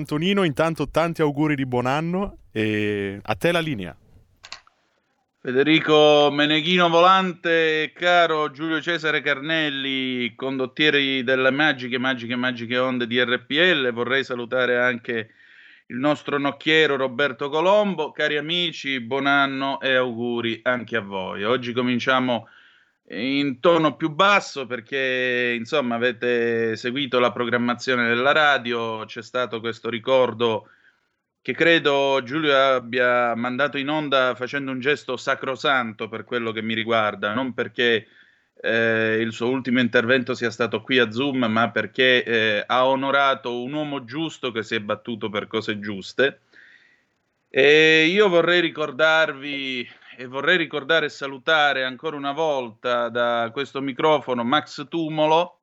Antonino, intanto tanti auguri di buon anno e a te la linea. Federico Meneghino Volante, caro Giulio Cesare Carnelli, condottieri delle magiche, magiche, magiche onde di RPL, vorrei salutare anche il nostro nocchiero Roberto Colombo, cari amici, buon anno e auguri anche a voi. Oggi cominciamo in tono più basso perché insomma avete seguito la programmazione della radio, c'è stato questo ricordo che credo Giulio abbia mandato in onda facendo un gesto sacrosanto per quello che mi riguarda, non perché eh, il suo ultimo intervento sia stato qui a Zoom, ma perché eh, ha onorato un uomo giusto che si è battuto per cose giuste. E io vorrei ricordarvi e vorrei ricordare e salutare ancora una volta da questo microfono Max Tumolo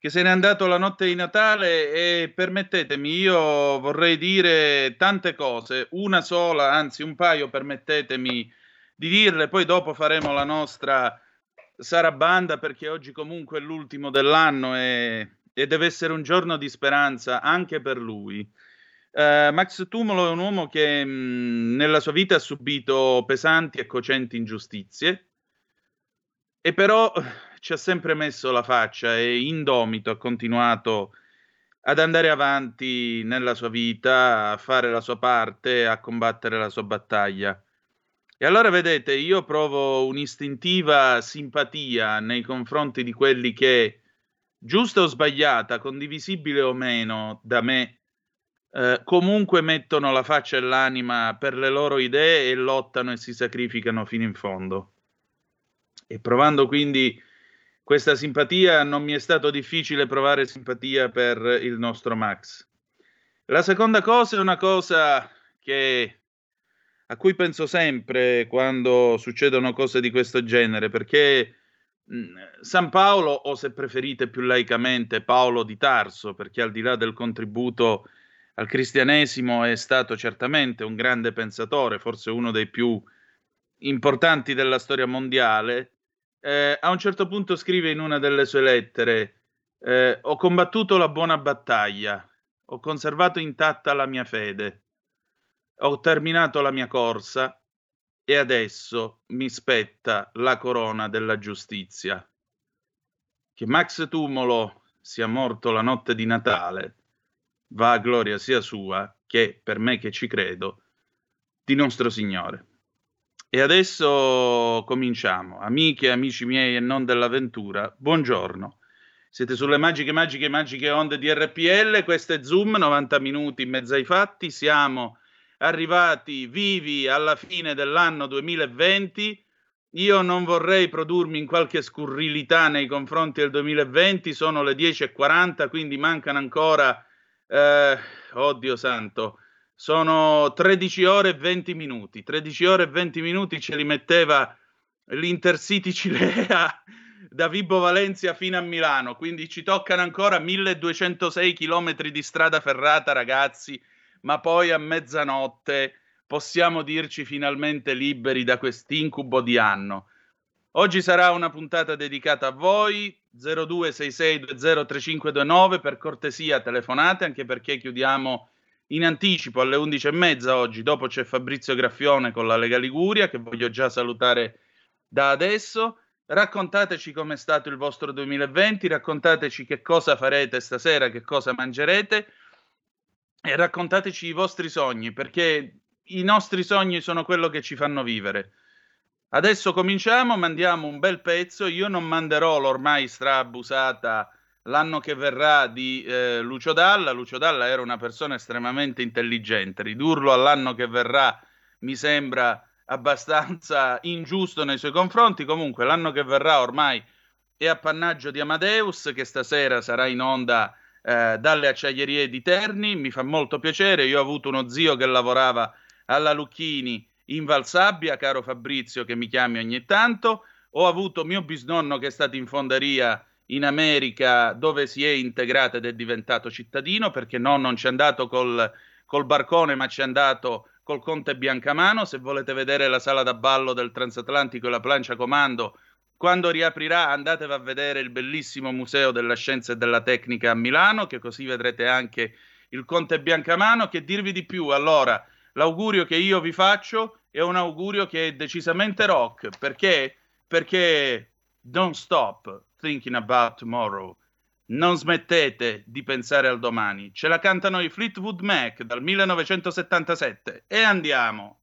che se n'è andato la notte di Natale e permettetemi, io vorrei dire tante cose, una sola, anzi un paio, permettetemi di dirle, poi dopo faremo la nostra sarabanda perché oggi comunque è l'ultimo dell'anno e, e deve essere un giorno di speranza anche per lui. Uh, Max Tumolo è un uomo che mh, nella sua vita ha subito pesanti e cocenti ingiustizie, e però ci ha sempre messo la faccia e indomito ha continuato ad andare avanti nella sua vita, a fare la sua parte, a combattere la sua battaglia. E allora vedete, io provo un'istintiva simpatia nei confronti di quelli che, giusta o sbagliata, condivisibile o meno da me, eh, comunque mettono la faccia e l'anima per le loro idee e lottano e si sacrificano fino in fondo. E provando quindi questa simpatia, non mi è stato difficile provare simpatia per il nostro Max. La seconda cosa è una cosa che, a cui penso sempre quando succedono cose di questo genere, perché San Paolo, o se preferite più laicamente Paolo di Tarso, perché al di là del contributo al cristianesimo è stato certamente un grande pensatore, forse uno dei più importanti della storia mondiale, eh, a un certo punto scrive in una delle sue lettere, eh, ho combattuto la buona battaglia, ho conservato intatta la mia fede, ho terminato la mia corsa e adesso mi spetta la corona della giustizia. Che Max Tumolo sia morto la notte di Natale va a gloria sia sua che per me che ci credo di nostro Signore. E adesso cominciamo. Amiche e amici miei e non dell'avventura, buongiorno. Siete sulle magiche, magiche, magiche onde di RPL. Questo è Zoom, 90 minuti in mezzo ai fatti. Siamo arrivati vivi alla fine dell'anno 2020. Io non vorrei produrmi in qualche scurrilità nei confronti del 2020. Sono le 10.40, quindi mancano ancora eh, oddio santo, sono 13 ore e 20 minuti. 13 ore e 20 minuti ce li metteva l'Intercity Cilea da Vibo Valencia fino a Milano, quindi ci toccano ancora 1206 km di strada ferrata, ragazzi, ma poi a mezzanotte possiamo dirci finalmente liberi da quest'incubo di anno. Oggi sarà una puntata dedicata a voi, 0266203529 per cortesia telefonate anche perché chiudiamo in anticipo alle 11.30 oggi dopo c'è Fabrizio Graffione con la Lega Liguria che voglio già salutare da adesso. Raccontateci com'è stato il vostro 2020 raccontateci che cosa farete stasera che cosa mangerete e raccontateci i vostri sogni perché i nostri sogni sono quello che ci fanno vivere Adesso cominciamo, mandiamo un bel pezzo. Io non manderò l'ormai straabusata l'anno che verrà di eh, Lucio Dalla. Lucio Dalla era una persona estremamente intelligente. Ridurlo all'anno che verrà mi sembra abbastanza ingiusto nei suoi confronti. Comunque, l'anno che verrà ormai è appannaggio di Amadeus, che stasera sarà in onda eh, dalle acciaierie di Terni, mi fa molto piacere, io ho avuto uno zio che lavorava alla Lucchini in Valsabbia, caro Fabrizio che mi chiami ogni tanto, ho avuto mio bisnonno che è stato in fonderia in America dove si è integrato ed è diventato cittadino perché no, non ci è andato col, col barcone ma ci è andato col Conte Biancamano. Se volete vedere la sala da ballo del transatlantico e la plancia comando, quando riaprirà andatevi a vedere il bellissimo Museo della Scienza e della Tecnica a Milano, che così vedrete anche il Conte Biancamano. Che dirvi di più? Allora, l'augurio che io vi faccio è un augurio che è decisamente rock, perché? Perché don't stop thinking about tomorrow. Non smettete di pensare al domani. Ce la cantano i Fleetwood Mac dal 1977 e andiamo.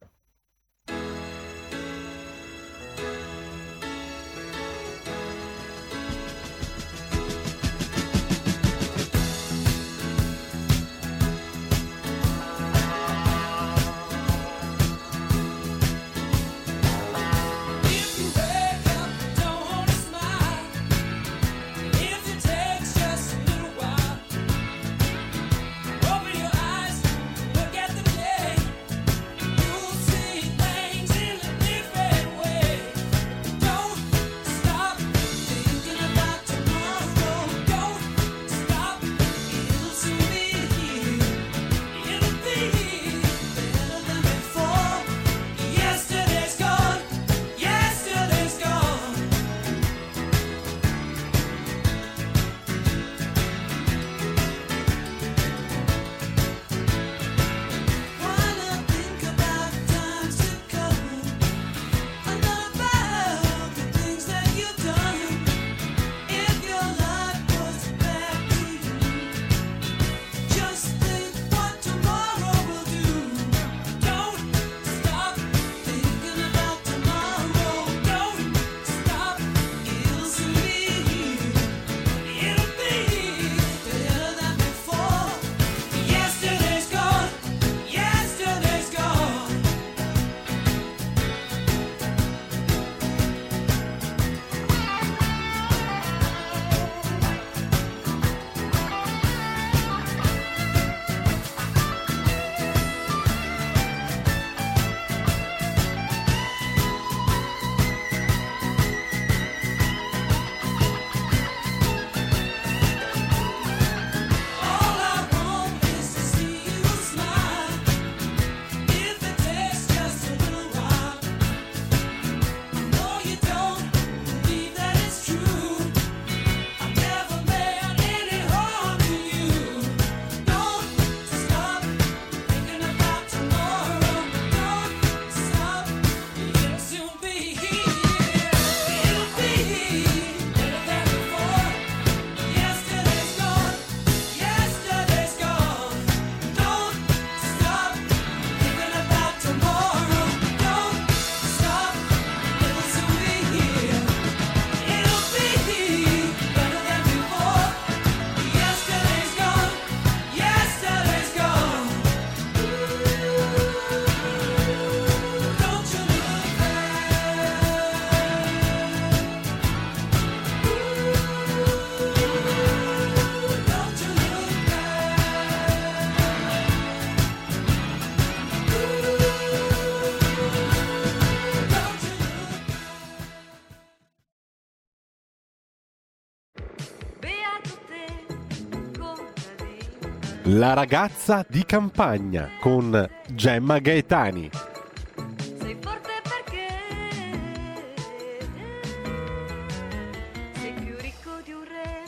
La ragazza di campagna con Gemma Gaetani. Sei forte perché sei più ricco di un re.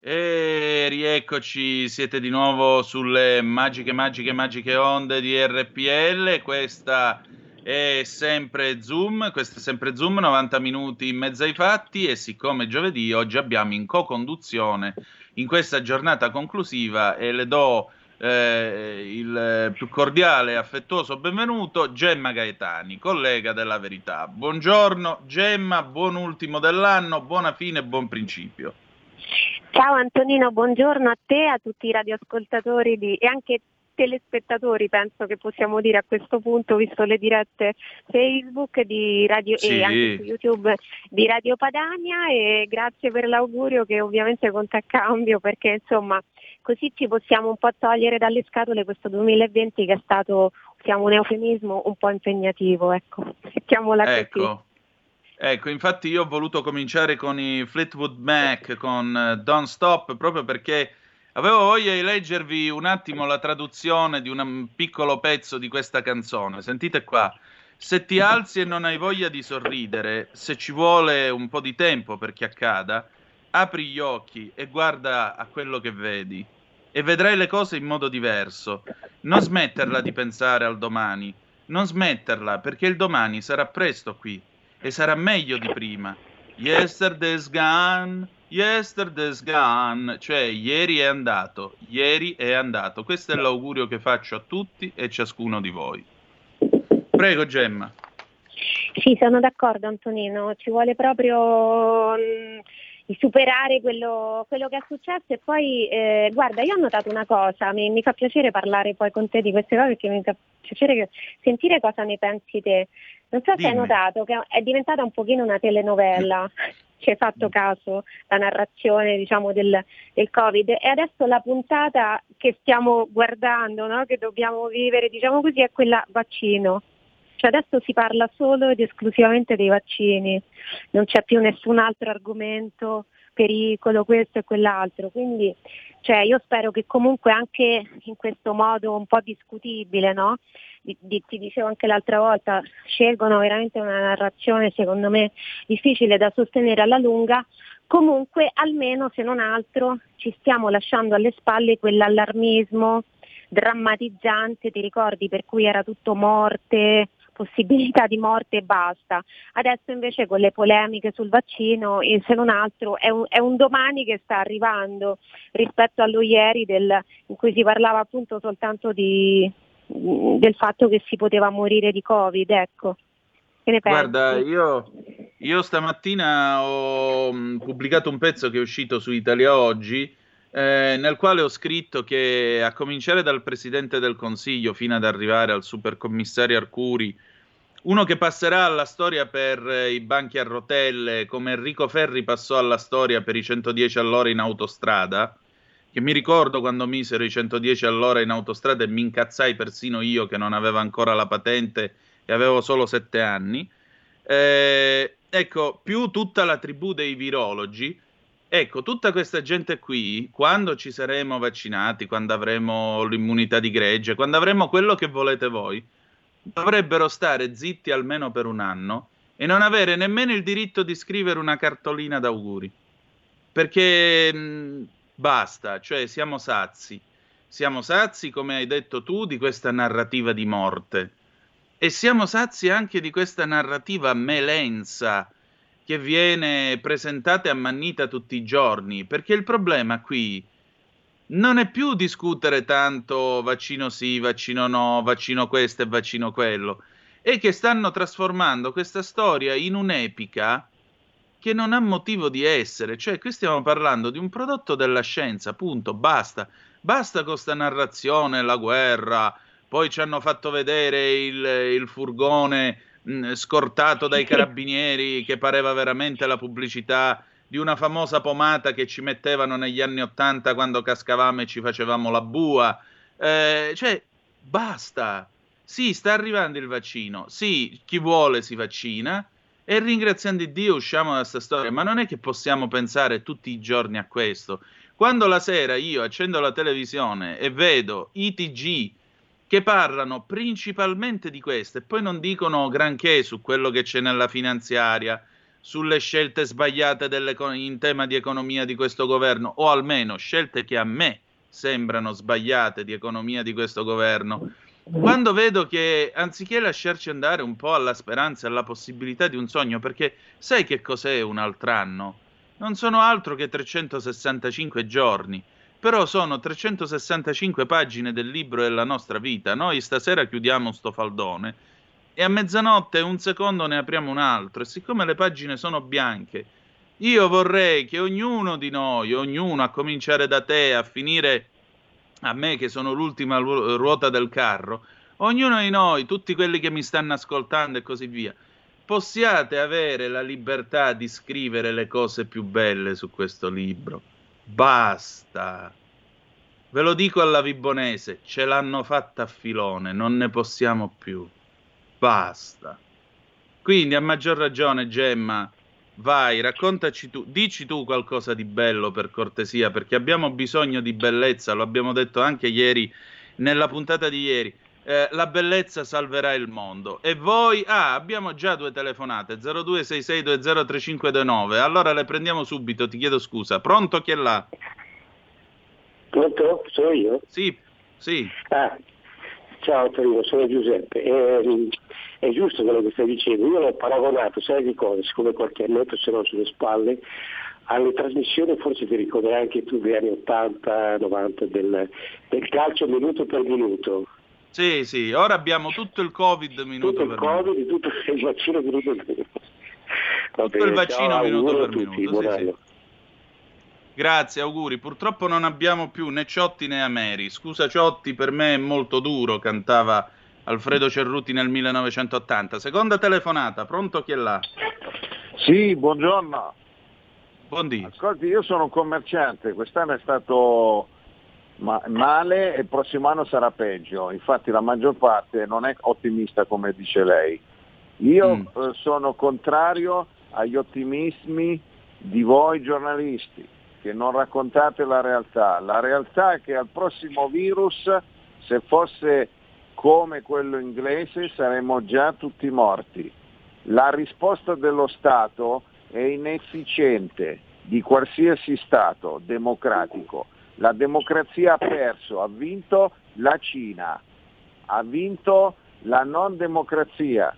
E rieccoci, siete di nuovo sulle magiche, magiche, magiche onde di RPL. Questa è sempre Zoom, questo è sempre Zoom, 90 minuti in mezzo ai fatti e siccome giovedì oggi abbiamo in co-conduzione in questa giornata conclusiva e le do eh, il più cordiale e affettuoso benvenuto Gemma Gaetani, collega della Verità. Buongiorno Gemma, buon ultimo dell'anno, buona fine e buon principio. Ciao Antonino, buongiorno a te, a tutti i radioascoltatori di... e anche telespettatori, penso che possiamo dire a questo punto, visto le dirette Facebook di Radio, Sì. e anche su YouTube di Radio Padania e grazie per l'augurio che ovviamente conta a cambio perché insomma così ci possiamo un po' togliere dalle scatole questo 2020 che è stato, usiamo un eufemismo, un po' impegnativo, ecco, mettiamola così. Ecco. Ecco, infatti io ho voluto cominciare con i Fleetwood Mac, con Don't Stop, proprio perché avevo voglia di leggervi un attimo la traduzione di un piccolo pezzo di questa canzone. Sentite qua. Se ti alzi e non hai voglia di sorridere, se ci vuole un po' di tempo perché accada, apri gli occhi e guarda a quello che vedi e vedrai le cose in modo diverso. Non smetterla di pensare al domani, non smetterla perché il domani sarà presto qui e sarà meglio di prima. Yesterday's gone, yesterday's gone, cioè ieri è andato, ieri è andato. Questo è l'augurio che faccio a tutti e ciascuno di voi. Prego Gemma. Sì, sono d'accordo Antonino, ci vuole proprio mh, di superare quello, quello che è successo e poi eh, guarda io ho notato una cosa, mi, mi fa piacere parlare poi con te di queste cose perché mi fa piacere sentire cosa ne pensi te. Non so se hai Dimmi. notato che è diventata un pochino una telenovela, ci hai fatto caso, la narrazione diciamo del, del Covid e adesso la puntata che stiamo guardando, no? che dobbiamo vivere diciamo così è quella vaccino. Cioè adesso si parla solo ed esclusivamente dei vaccini, non c'è più nessun altro argomento, pericolo, questo e quell'altro. Quindi cioè, io spero che comunque anche in questo modo un po' discutibile, no? Di- di- ti dicevo anche l'altra volta, scelgono veramente una narrazione secondo me difficile da sostenere alla lunga, comunque almeno se non altro ci stiamo lasciando alle spalle quell'allarmismo drammatizzante, ti ricordi, per cui era tutto morte, possibilità di morte e basta. Adesso invece con le polemiche sul vaccino, se non altro, è un, è un domani che sta arrivando rispetto allo ieri del- in cui si parlava appunto soltanto di- del fatto che si poteva morire di Covid, ecco. Che ne pensi? Guarda, io, io stamattina ho mh, pubblicato un pezzo che è uscito su Italia Oggi, eh, nel quale ho scritto che a cominciare dal Presidente del Consiglio fino ad arrivare al Supercommissario Arcuri, uno che passerà alla storia per eh, i banchi a rotelle, come Enrico Ferri passò alla storia per i 110 all'ora in autostrada, che mi ricordo quando misero i 110 all'ora in autostrada e mi incazzai persino io che non avevo ancora la patente e avevo solo sette anni. Eh, ecco, più tutta la tribù dei virologi, ecco, tutta questa gente qui, quando ci saremo vaccinati, quando avremo l'immunità di gregge, quando avremo quello che volete voi, dovrebbero stare zitti almeno per un anno e non avere nemmeno il diritto di scrivere una cartolina d'auguri. Perché mh, basta, cioè siamo sazi. Siamo sazi, come hai detto tu, di questa narrativa di morte. E siamo sazi anche di questa narrativa melenza che viene presentata e ammannita tutti i giorni. Perché il problema qui non è più discutere tanto vaccino sì, vaccino no, vaccino questo e vaccino quello. È che stanno trasformando questa storia in un'epica che non ha motivo di essere. Cioè, qui stiamo parlando di un prodotto della scienza, punto, basta. Basta con sta narrazione, la guerra. Poi ci hanno fatto vedere il, il furgone mh, scortato dai carabinieri che pareva veramente la pubblicità di una famosa pomata che ci mettevano negli anni Ottanta quando cascavamo e ci facevamo la bua. Eh, cioè, basta. Sì, sta arrivando il vaccino. Sì, chi vuole si vaccina. E ringraziando Dio usciamo da questa storia. Ma non è che possiamo pensare tutti i giorni a questo. Quando la sera io accendo la televisione e vedo i TG che parlano principalmente di questo e poi non dicono granché su quello che c'è nella finanziaria, sulle scelte sbagliate in tema di economia di questo governo, o almeno scelte che a me sembrano sbagliate di economia di questo governo. Quando vedo che anziché lasciarci andare un po' alla speranza e alla possibilità di un sogno, perché sai che cos'è un altro anno? Non sono altro che 365 giorni, però sono 365 pagine del libro della nostra vita. Noi stasera chiudiamo sto faldone e a mezzanotte un secondo ne apriamo un altro e siccome le pagine sono bianche, io vorrei che ognuno di noi, ognuno a cominciare da te, a finire a me che sono l'ultima ru- ruota del carro, ognuno di noi, tutti quelli che mi stanno ascoltando e così via, possiate avere la libertà di scrivere le cose più belle su questo libro. Basta. Ve lo dico alla Vibonese, ce l'hanno fatta a filone, non ne possiamo più. Basta. Quindi a maggior ragione, Gemma, vai, raccontaci tu, dici tu qualcosa di bello per cortesia, perché abbiamo bisogno di bellezza, lo abbiamo detto anche ieri nella puntata di ieri. Eh, la bellezza salverà il mondo. E voi, ah, abbiamo già due telefonate, 0266203529. Allora le prendiamo subito, ti chiedo scusa. Pronto chi è là? Pronto? Sono io? Sì, sì. Ah, ciao Torino, sono Giuseppe. Eh, è giusto quello che stai dicendo. Io l'ho paragonato, sai di cosa, siccome qualche annetto ce l'ho sulle spalle, alle trasmissioni, forse ti ricorderai anche tu degli anni 80, 90 del, del calcio minuto per minuto. Sì, sì, ora abbiamo tutto il Covid minuto tutto per il Covid, tutto il vaccino minuto per minuto. Va Tutto il vaccino ciao, minuto per tutti, minuto, sì, sì. Grazie, auguri. Purtroppo non abbiamo più né Ciotti né Ameri. Scusa Ciotti, per me è molto duro, cantava Alfredo Cerruti nel 1980. Seconda telefonata, pronto chi è là? Sì, buongiorno. Buondì. Ascolti, io sono un commerciante, quest'anno è stato ma- male e il prossimo anno sarà peggio. Infatti la maggior parte non è ottimista come dice lei. Io Mm. eh, sono contrario agli ottimismi di voi giornalisti che non raccontate la realtà. La realtà è che al prossimo virus, se fosse come quello inglese, saremmo già tutti morti. La risposta dello Stato è inefficiente di qualsiasi Stato democratico. La democrazia ha perso, ha vinto la Cina, ha vinto la non democrazia.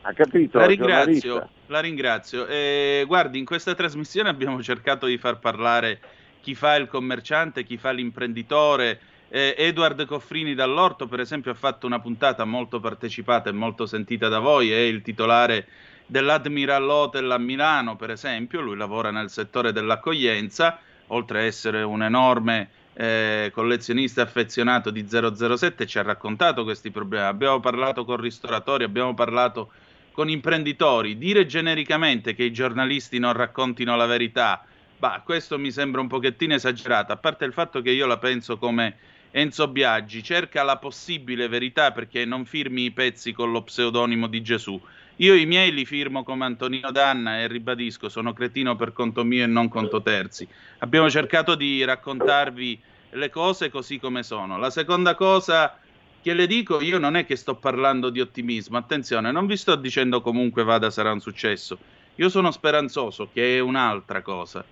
Ha capito? La giornalista? ringrazio, la ringrazio. Eh, guardi, in questa trasmissione abbiamo cercato di far parlare chi fa il commerciante, chi fa l'imprenditore. Eh, Edward Coffrini dall'Orto, per esempio, ha fatto una puntata molto partecipata e molto sentita da voi, è il titolare dell'Admiral Hotel a Milano, per esempio, lui lavora nel settore dell'accoglienza, oltre a essere un enorme eh, collezionista affezionato di 007, ci ha raccontato questi problemi. Abbiamo parlato con ristoratori, abbiamo parlato con imprenditori. Dire genericamente che i giornalisti non raccontino la verità, bah, questo mi sembra un pochettino esagerato, a parte il fatto che io la penso come Enzo Biaggi, cerca la possibile verità perché non firmi i pezzi con lo pseudonimo di Gesù. Io i miei li firmo come Antonino Danna e ribadisco, sono cretino per conto mio e non conto terzi. Abbiamo cercato di raccontarvi le cose così come sono. La seconda cosa che le dico, io non è che sto parlando di ottimismo, attenzione, non vi sto dicendo comunque vada sarà un successo. Io sono speranzoso, che è un'altra cosa.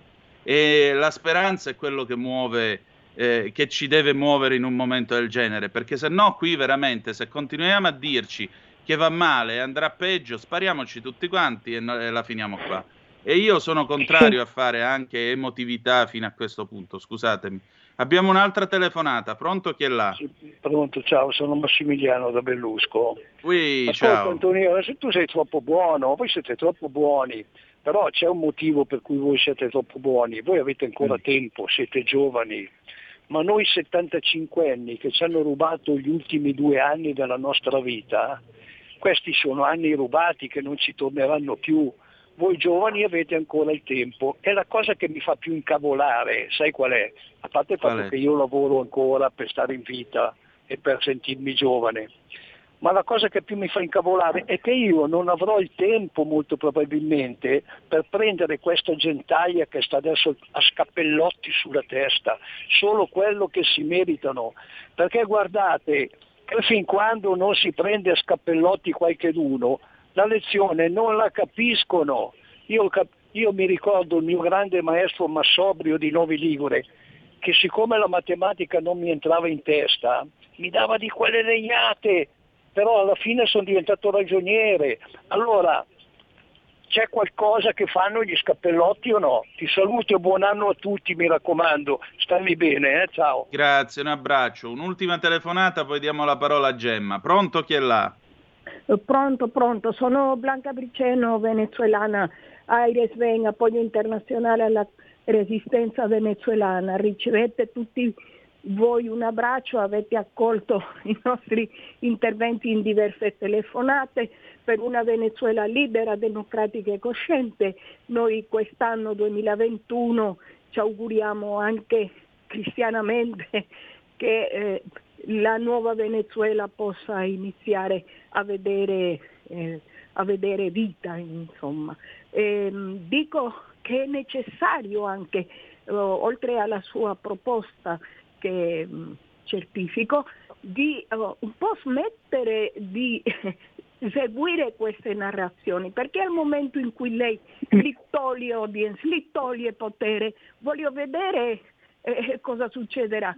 E la speranza è quello che muove, eh, che ci deve muovere in un momento del genere, perché se no qui veramente, se continuiamo a dirci che va male e andrà peggio, spariamoci tutti quanti e, no- e la finiamo qua. E io sono contrario a fare anche emotività fino a questo punto, scusatemi. Abbiamo un'altra telefonata, pronto chi è là? Sì, Pronto, ciao, sono Massimiliano da Bellusco. Ui, Ascolta ciao. Antonio, se tu sei troppo buono, voi siete troppo buoni, però c'è un motivo per cui voi siete troppo buoni, voi avete ancora Mm. tempo, siete giovani, ma noi 75 anni che ci hanno rubato gli ultimi due anni della nostra vita, questi sono anni rubati che non ci torneranno più. Voi giovani avete ancora il tempo. È la cosa che mi fa più incavolare, sai qual è? A parte il fatto che io lavoro ancora per stare in vita e per sentirmi giovane. Ma la cosa che più mi fa incavolare è che io non avrò il tempo molto probabilmente per prendere questa gentaglia che sta adesso a scappellotti sulla testa, solo quello che si meritano. Perché guardate, fin quando non si prende a scappellotti qualcheduno, la lezione non la capiscono. Io, cap- io mi ricordo il mio grande maestro Massobrio di Novi Ligure, che siccome la matematica non mi entrava in testa, mi dava di quelle legnate, però alla fine sono diventato ragioniere. Allora, c'è qualcosa che fanno gli scappellotti o no? Ti saluto e buon anno a tutti, mi raccomando. Stammi bene, eh? ciao. Grazie, un abbraccio. Un'ultima telefonata, poi diamo la parola a Gemma. Pronto chi è là? Pronto, pronto, sono Blanca Briceno, venezuelana, Aires Ben, appoggio internazionale alla resistenza venezuelana. Ricevete tutti voi un abbraccio, avete accolto i nostri interventi in diverse telefonate per una Venezuela libera, democratica e cosciente. Noi quest'anno 2021 ci auguriamo anche cristianamente che eh, la nuova Venezuela possa iniziare a vedere, eh, a vedere vita. Insomma. E, dico che è necessario anche, eh, oltre alla sua proposta che mh, certifico, di uh, un po' smettere di seguire queste narrazioni, perché al momento in cui lei gli toglie audience, gli toglie potere, voglio vedere eh, cosa succederà.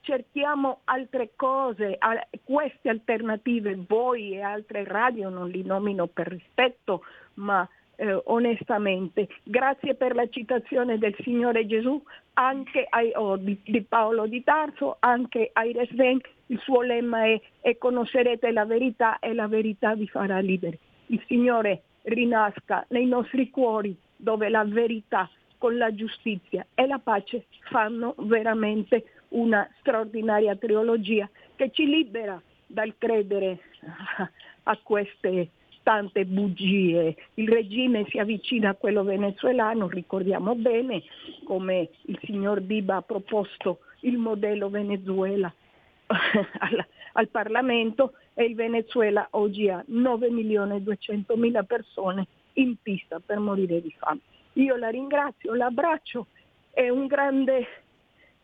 cerchiamo altre cose, queste alternative, voi e altre radio non li nomino per rispetto, ma eh, onestamente. Grazie per la citazione del Signore Gesù anche ai, oh, di, di, Paolo di Tarso, anche ai Resven. Il suo lemma è e conoscerete la verità e la verità vi farà liberi. Il Signore rinasca nei nostri cuori dove la verità con la giustizia e la pace fanno veramente una straordinaria trilogia che ci libera dal credere a queste tante bugie. Il regime si avvicina a quello venezuelano, ricordiamo bene come il signor Biba ha proposto il modello Venezuela al, al Parlamento e il Venezuela oggi ha 9 milioni e 200 mila persone in pista per morire di fame. Io la ringrazio, l'abbraccio e un grande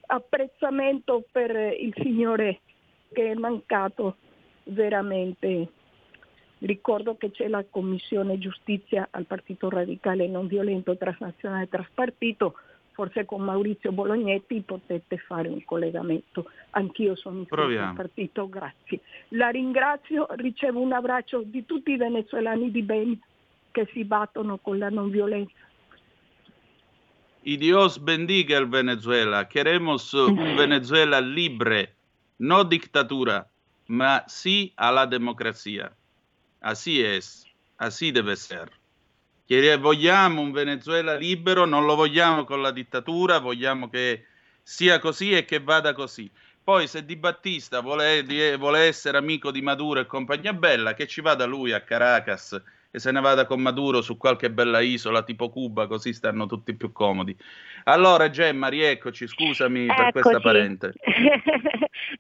apprezzamento per il Signore che è mancato veramente Ricordo che c'è la Commissione Giustizia al Partito Radicale Non Violento Transnazionale Traspartito, forse con Maurizio Bolognetti potete fare un collegamento. Anch'io sono iscritto al partito, grazie. La ringrazio, ricevo un abbraccio di tutti i venezuelani di bene che si battono con la non violenza. Y Dios bendiga el Venezuela. Queremos un Venezuela libre, no dictadura, ma sí a la democracia. Así es, así deve ser. Vogliamo un Venezuela libero, non lo vogliamo con la dittatura, vogliamo che sia così e che vada così. Poi se Di Battista vuole, vuole essere amico di Maduro e compagnia bella, che ci vada lui a Caracas e se ne vada con Maduro su qualche bella isola tipo Cuba, così stanno tutti più comodi. Allora Gemma, rieccoci, scusami Eccoci. per questa parente.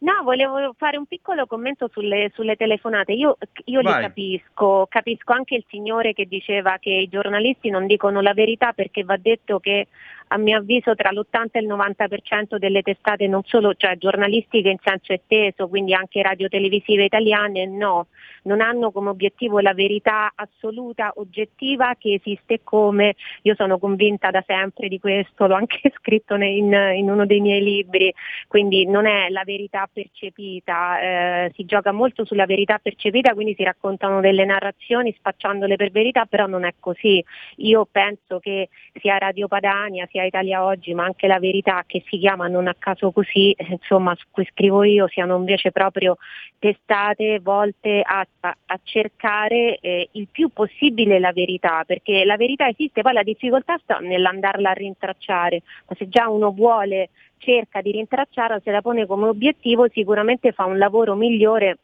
no, volevo fare un piccolo commento sulle, sulle telefonate. Io, io li capisco, capisco anche il signore che diceva che i giornalisti non dicono la verità perché va detto che a mio avviso tra l'80 e il 90% delle testate non solo cioè, giornalistiche in senso esteso, quindi anche radiotelevisive italiane, no, non hanno come obiettivo la verità assoluta, oggettiva che esiste come, io sono convinta da sempre di questo, l'ho anche scritto in, in uno dei miei libri, quindi non è la verità percepita, eh, si gioca molto sulla verità percepita, quindi si raccontano delle narrazioni spacciandole per verità, però non è così. Io penso che sia Radio Padania, sia Italia Oggi, ma anche La Verità, che si chiama non a caso così, eh, insomma, su cui scrivo io, siano invece proprio testate volte a, a, a cercare eh, il più possibile la verità, perché la verità esiste, poi la difficoltà sta nell'andarla a rintracciare, ma se già uno vuole, cerca di rintracciarla, se la pone come obiettivo, sicuramente fa un lavoro migliore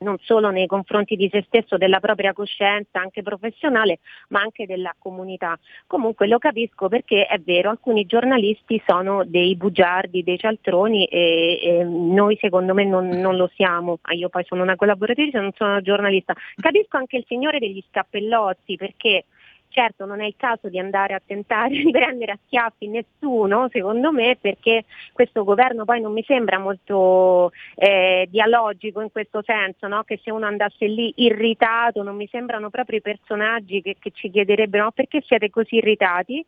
non solo nei confronti di se stesso, della propria coscienza, anche professionale, ma anche della comunità. Comunque lo capisco perché è vero, alcuni giornalisti sono dei bugiardi, dei cialtroni e, e noi secondo me non, non, lo siamo. Ah, io poi sono una collaboratrice, non sono una giornalista. Capisco anche il signore degli scappellozzi perché Certo non è il caso di andare a tentare di prendere a schiaffi nessuno, secondo me, perché questo governo poi non mi sembra molto eh, dialogico in questo senso, no? che se uno andasse lì irritato non mi sembrano proprio i personaggi che, che ci chiederebbero no? perché siete così irritati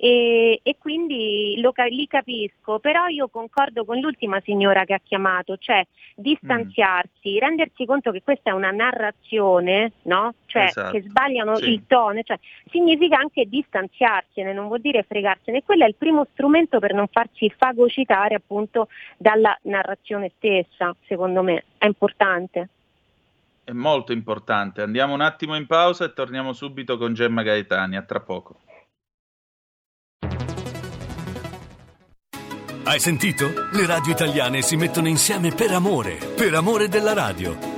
e, e quindi lo, li capisco, però io concordo con l'ultima signora che ha chiamato, cioè distanziarsi, mm. rendersi conto che questa è una narrazione, no? cioè esatto. che sbagliano sì. il tono, cioè, significa anche distanziarsene, non vuol dire fregarsene, quello è il primo strumento per non farsi fagocitare appunto dalla narrazione stessa, secondo me, è importante. È molto importante. Andiamo un attimo in pausa e torniamo subito con Gemma Gaetani. A tra poco. Hai sentito? Le radio italiane si mettono insieme per amore, per amore della radio.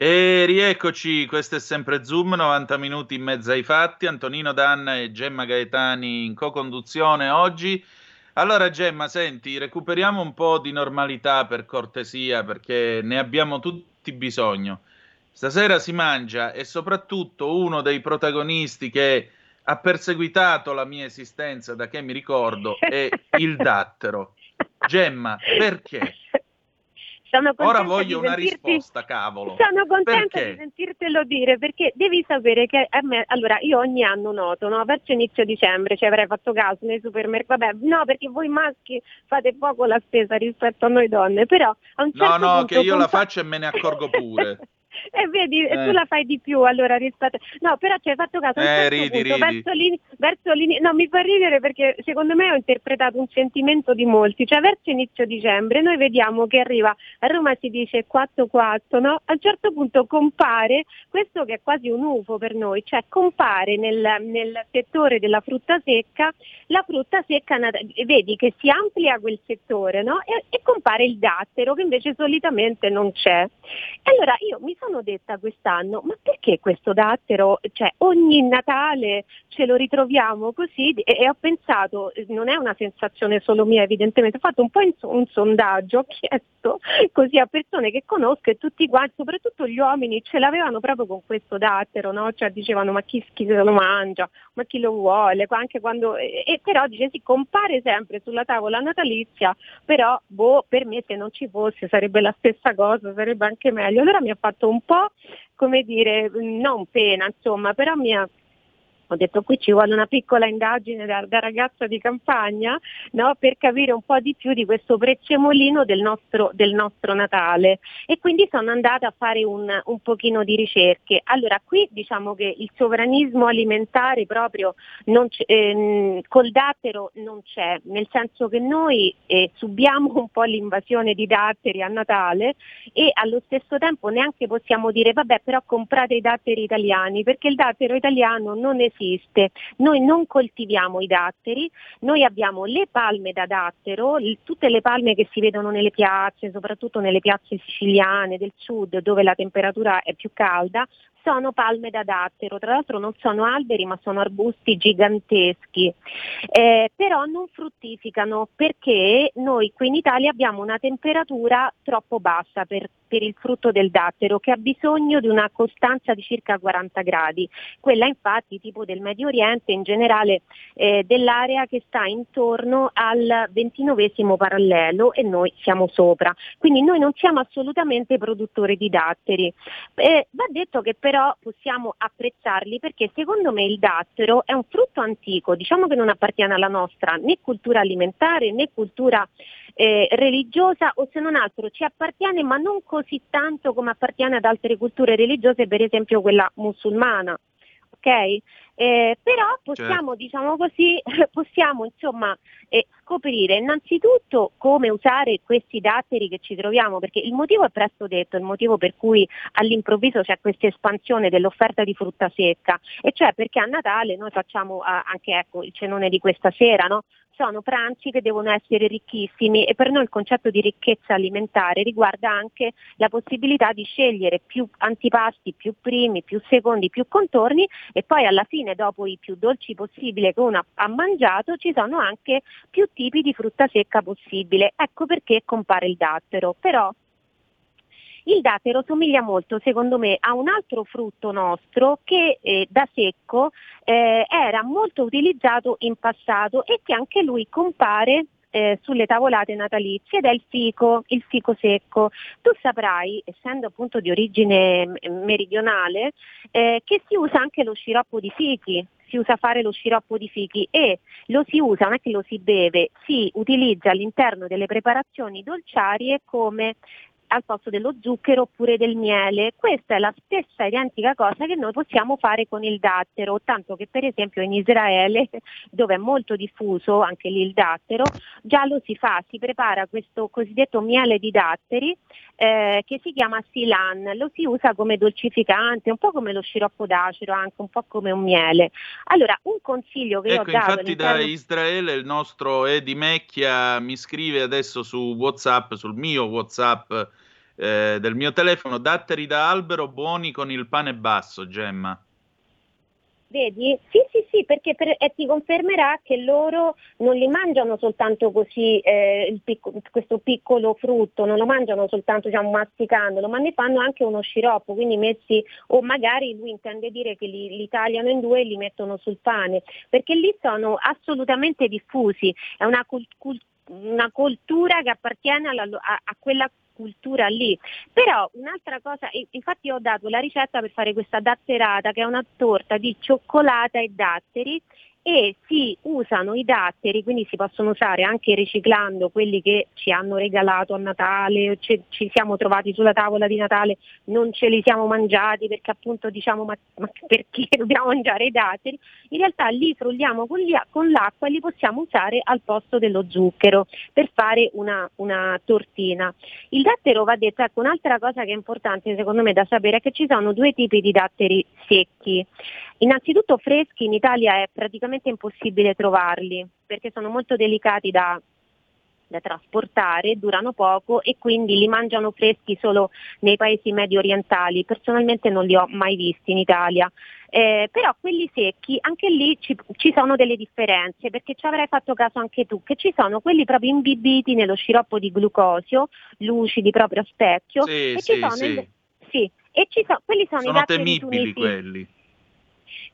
E rieccoci, questo è sempre Zoom, 90 minuti in mezzo ai fatti, Antonino Danna e Gemma Gaetani in co-conduzione oggi. Allora Gemma, senti, recuperiamo un po' di normalità per cortesia, perché ne abbiamo tutti bisogno. Stasera si mangia e soprattutto uno dei protagonisti che ha perseguitato la mia esistenza da che mi ricordo è il dattero. Gemma, perché? Ora voglio una sentirti- risposta, cavolo. Sono contenta Perché? di sentirtelo dire perché devi sapere che a me, allora io ogni anno noto, no, verso inizio dicembre ci avrei fatto caso nei supermercati, vabbè, no, perché voi maschi fate poco la spesa rispetto a noi donne, però a un No, certo no, punto che io la compa- faccio e me ne accorgo pure. E vedi, Eh. tu la fai di più allora rispetto. No, però ci hai fatto caso. a un Eh, certo ridi, punto, ridi. Verso, l'ini- verso l'ini- No, mi fa ridere perché secondo me ho interpretato un sentimento di molti. Cioè, verso inizio dicembre noi vediamo che arriva, a Roma si dice 4-4, no? A un certo punto compare questo che è quasi un UFO per noi, cioè compare nel, nel settore della frutta secca la frutta secca, vedi che si amplia quel settore, no? E, e compare il dattero che invece solitamente non c'è. E allora io mi sono detta quest'anno, ma perché questo dattero, cioè ogni Natale ce lo ritroviamo così e, e ho pensato, non è una sensazione solo mia evidentemente, ho fatto un po' un sondaggio, ho chiesto così a persone che conosco e tutti quanti, soprattutto gli uomini, ce l'avevano proprio con questo dattero, no? Cioè dicevano ma chi, chi se lo mangia, ma chi lo vuole, anche quando... E, e però dice sì, compare sempre sulla tavola natalizia, però boh, per me se non ci fosse sarebbe la stessa cosa, sarebbe anche meglio. Allora mi ha fatto un po', come dire, non pena, insomma, però mi ha ho detto qui ci vuole una piccola indagine da, da ragazza di campagna no, per capire un po' di più di questo prezzemolino del nostro, del nostro Natale e quindi sono andata a fare un, un pochino di ricerche. Allora qui diciamo che il sovranismo alimentare proprio c- ehm, col dattero non c'è, nel senso che noi eh, subiamo un po' l'invasione di datteri a Natale e allo stesso tempo neanche possiamo dire vabbè però comprate i datteri italiani perché il dattero italiano non esiste, noi non coltiviamo i datteri, noi abbiamo le palme da dattero, tutte le palme che si vedono nelle piazze, soprattutto nelle piazze siciliane del sud dove la temperatura è più calda, sono palme da dattero, tra l'altro non sono alberi ma sono arbusti giganteschi, Eh, però non fruttificano perché noi qui in Italia abbiamo una temperatura troppo bassa per, per il frutto del dattero che ha bisogno di una costanza di circa 40 gradi, quella infatti tipo del Medio Oriente in generale eh, dell'area che sta intorno al ventinovesimo parallelo e noi siamo sopra, quindi noi non siamo assolutamente produttori di datteri. Eh, va detto che però possiamo apprezzarli perché secondo me il dattero è un frutto antico, diciamo che non appartiene alla nostra né cultura alimentare né cultura eh, religiosa o se non altro ci appartiene ma non così tanto come appartiene ad altre culture religiose, per esempio quella musulmana. ok? Eh, però possiamo, certo. diciamo così, possiamo insomma eh, scoprire innanzitutto come usare questi datteri che ci troviamo, perché il motivo è presto detto, il motivo per cui all'improvviso c'è questa espansione dell'offerta di frutta secca, e cioè perché a Natale noi facciamo anche ecco, il cenone di questa sera, no? sono pranzi che devono essere ricchissimi e per noi il concetto di ricchezza alimentare riguarda anche la possibilità di scegliere più antipasti, più primi, più secondi, più contorni e poi alla fine dopo i più dolci possibile che uno ha mangiato ci sono anche più tipi di frutta secca possibile. Ecco perché compare il dattero. Però il dattero somiglia molto, secondo me, a un altro frutto nostro che eh, da secco eh, era molto utilizzato in passato e che anche lui compare eh, sulle tavolate natalizie ed è il fico, il fico secco. Tu saprai, essendo appunto di origine meridionale, eh, che si usa anche lo sciroppo di fichi si usa fare lo sciroppo di fichi e lo si usa, non è che lo si beve, si utilizza all'interno delle preparazioni dolciarie come al posto dello zucchero oppure del miele. Questa è la stessa identica cosa che noi possiamo fare con il dattero, tanto che per esempio in Israele, dove è molto diffuso anche lì il dattero, già lo si fa, si prepara questo cosiddetto miele di datteri eh, che si chiama silan, lo si usa come dolcificante, un po' come lo sciroppo d'acero, anche un po' come un miele. Allora, un consiglio che ecco, ho dato... Infatti da Israele il nostro Edi Mecchia mi scrive adesso su Whatsapp, sul mio Whatsapp eh, del mio telefono, datteri da albero buoni con il pane basso, Gemma. Vedi? Sì, sì, sì, perché per, eh, ti confermerà che loro non li mangiano soltanto così eh, picco, questo piccolo frutto, non lo mangiano soltanto diciamo, masticandolo, ma ne fanno anche uno sciroppo, quindi messi, o magari lui intende dire che li, li tagliano in due e li mettono sul pane, perché lì sono assolutamente diffusi, è una, cult- una cultura che appartiene alla, a, a quella cultura lì. Però un'altra cosa, infatti ho dato la ricetta per fare questa datterata che è una torta di cioccolata e datteri e si usano i datteri, quindi si possono usare anche riciclando quelli che ci hanno regalato a Natale, ci, ci siamo trovati sulla tavola di Natale, non ce li siamo mangiati perché appunto diciamo ma, ma perché dobbiamo mangiare i datteri, in realtà li frulliamo con, li, con, l'acqua e li possiamo usare al posto dello zucchero per fare una, una tortina. Il dattero va detto, ecco un'altra cosa che è importante secondo me da sapere è che ci sono due tipi di datteri secchi. Innanzitutto freschi in Italia è praticamente impossibile trovarli perché sono molto delicati da, da trasportare, durano poco e quindi li mangiano freschi solo nei paesi medio orientali. Personalmente non li ho mai visti in Italia. Eh, però quelli secchi, anche lì ci, ci, sono delle differenze, perché ci avrai fatto caso anche tu, che ci sono quelli proprio imbibiti nello sciroppo di glucosio, lucidi proprio a specchio, sì, e sì, ci sono, sì. Sì, e ci so, quelli sono, sono i datteri temibili tunisi. quelli.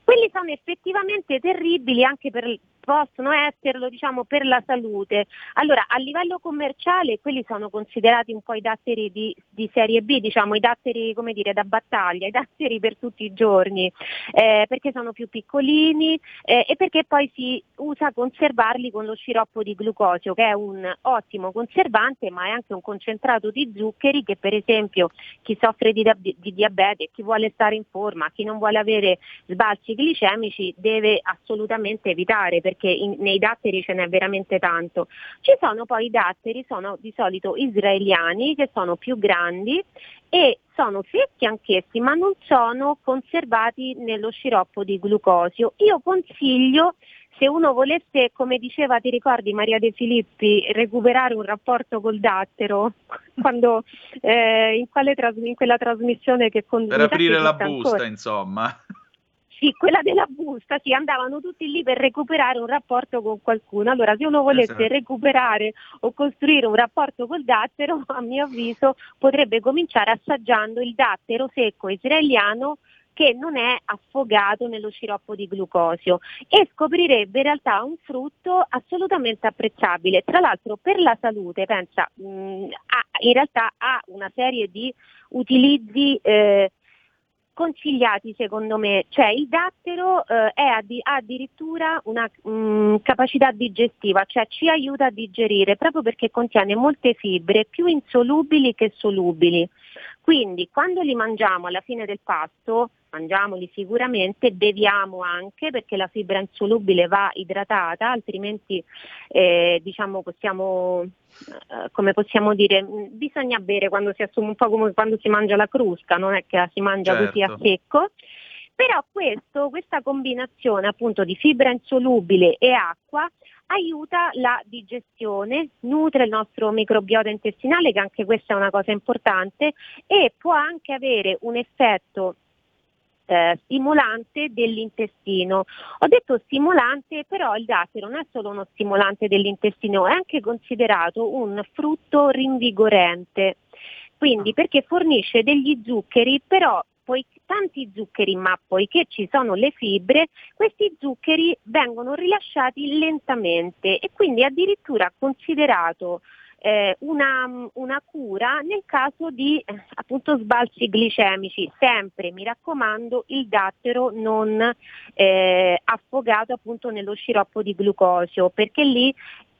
Quelli sono effettivamente terribili anche per, possono esserlo diciamo, per la salute. Allora, a livello commerciale quelli sono considerati un po' i datteri di, di serie B, diciamo, i datteri come dire, da battaglia, i datteri per tutti i giorni, eh, perché sono più piccolini eh, e perché poi si usa conservarli con lo sciroppo di glucosio, che è un ottimo conservante, ma è anche un concentrato di zuccheri che per esempio chi soffre di, di diabete, chi vuole stare in forma, chi non vuole avere sbalzi glicemici deve assolutamente evitare perché in, nei datteri ce n'è veramente tanto. Ci sono poi i datteri, sono di solito israeliani che sono più grandi e sono secchi anch'essi, ma non sono conservati nello sciroppo di glucosio. Io consiglio se uno volesse, come diceva, ti ricordi Maria De Filippi, recuperare un rapporto col dattero, quando, eh, in, tras- in, quella trasmissione che conduce... Per aprire la busta, ancora. insomma. Sì, quella della busta, sì, andavano tutti lì per recuperare un rapporto con qualcuno. Allora, se uno volesse esatto. recuperare o costruire un rapporto col dattero, a mio avviso, potrebbe cominciare assaggiando il dattero secco israeliano che non è affogato nello sciroppo di glucosio e scoprirebbe in realtà un frutto assolutamente apprezzabile. Tra l'altro per la salute, pensa, mh, ha, in realtà ha una serie di utilizzi eh, consigliati secondo me, cioè il dattero eh, addi- ha addirittura una mh, capacità digestiva, cioè ci aiuta a digerire proprio perché contiene molte fibre più insolubili che solubili. Quindi quando li mangiamo alla fine del pasto mangiamoli sicuramente, beviamo anche perché la fibra insolubile va idratata, altrimenti eh, diciamo possiamo, eh, come possiamo dire, mh, bisogna bere quando si assume un po' come quando si mangia la crusca, non è che la si mangia così a Certo. secco. Però questo, questa combinazione appunto di fibra insolubile e acqua aiuta la digestione, nutre il nostro microbiota intestinale, che anche questa è una cosa importante, e può anche avere un effetto eh, stimolante dell'intestino. Ho detto stimolante, però il dattero non è solo uno stimolante dell'intestino, è anche considerato un frutto rinvigorente. Quindi perché fornisce degli zuccheri, però poi tanti zuccheri, ma poiché ci sono le fibre, questi zuccheri vengono rilasciati lentamente e quindi addirittura considerato eh, una, una cura nel caso di eh, appunto sbalzi glicemici. Sempre, mi raccomando, il dattero non eh, affogato appunto nello sciroppo di glucosio, perché lì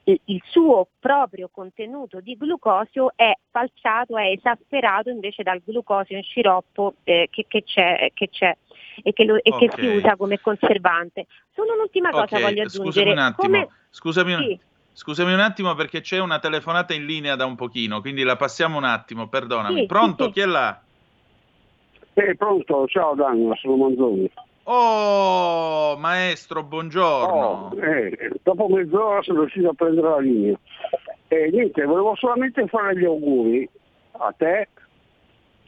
il suo proprio contenuto di glucosio è falciato, è esasperato invece dal glucosio in sciroppo eh, che, che c'è, che c'è e, che, lo- e che si usa come conservante. Solo un'ultima cosa Ok, voglio scusami aggiungere. un attimo. Come- Scusami, un- Sì. Scusami un attimo perché c'è una telefonata in linea da un pochino, quindi la passiamo un attimo, perdonami. Sì, Pronto? sì, sì. Chi è là? Eh, pronto, ciao Dan, sono Manzoni. Oh, maestro, buongiorno. Oh, eh, dopo mezz'ora sono riuscito a prendere la linea. E niente, volevo solamente fare gli auguri a te,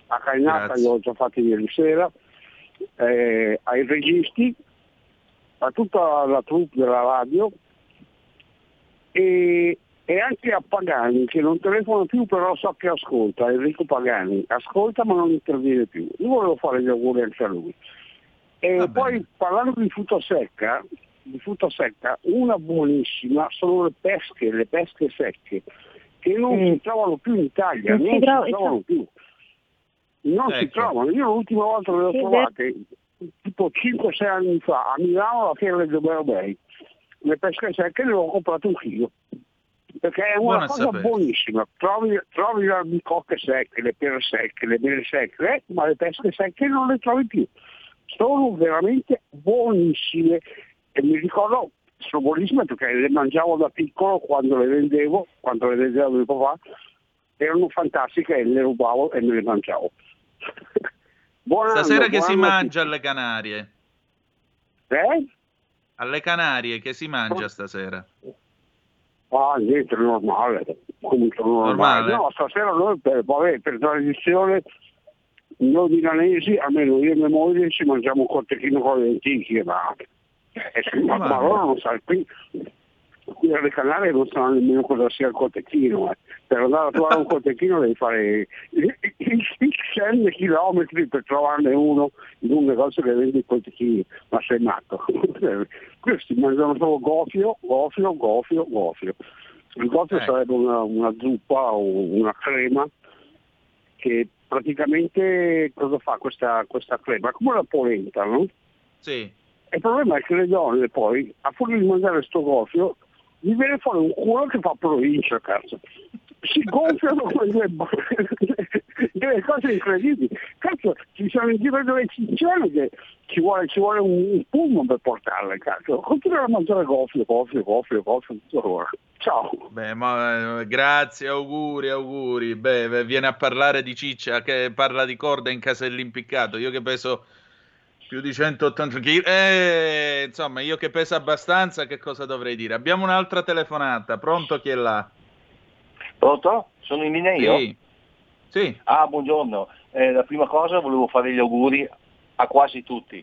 a Cainata, li ho già fatti ieri sera, eh, ai registi, a tutta la troupe della radio e, e anche a Pagani che non telefona più però so che ascolta, Enrico Pagani, ascolta ma non interviene più. Io volevo fare gli auguri anche a lui. E poi parlando di frutta secca, di frutta secca, una buonissima sono le pesche, le pesche secche, che non si trovano più in Italia, Non non, si si, trova- trovano più. Non si Ecco. trovano. Io l'ultima volta le ho Sì, trovate tipo 5-6 anni fa a Milano alla fiera del Giobero Bay. Le pesche secche ne ho comprate un chilo. Perché è una a cosa sapere. buonissima. Trovi, trovi le albicocche secche, le pere secche, le mele secche, eh, ma le pesche secche non le trovi più. Sono veramente buonissime e mi ricordo sono buonissime perché le mangiavo da piccolo quando le vendevo, quando le vendevo mio papà, erano fantastiche e le rubavo e me le mangiavo. Buon anno, Stasera che buon si anno mangia alle Canarie? Eh? Alle Canarie che si mangia stasera? Ah, niente, normale, comunque normale. Normale? No, stasera noi per, vabbè, per tradizione, noi milanesi, almeno io e mia moglie, ci mangiamo un cotechino con le lenticchie, ma, eh, ma, ma loro non sanno, qui, qui alle Canarie non sanno nemmeno cosa sia il cotechino. eh. Per andare a trovare un cotechino devi fare x chilometri per trovarne uno in un negozio che vende i cotechini, ma sei matto. Questi mangiano solo gofio, gofio, gofio, gofio. Il gofio Ecco. sarebbe una, una zuppa o una crema che praticamente cosa fa questa, questa crema? Come la polenta, no? Sì. Il problema è che le donne poi, a fuori di mangiare sto gofio, gli viene fuori un culo che fa provincia, cazzo. Si gonfiano con delle, cose incredibili. Cazzo, ci sono in giro delle ciccione che ci vuole, ci vuole un, un pullman per portarle, cazzo. Continuano a mangiare gofio, gofio, gofio, gofio, tutto l'ora. Ciao. Beh, ma, eh, grazie, auguri, auguri. Beh, viene a parlare di ciccia che parla di corda in casello impiccato. Io che peso più di 180 kg. Eh, insomma, io che peso abbastanza, che cosa dovrei dire? Abbiamo un'altra telefonata. Pronto chi è là? Pronto? Sono in linea io? Sì. Sì. Ah, buongiorno. Eh, la prima cosa volevo fare gli auguri a quasi tutti.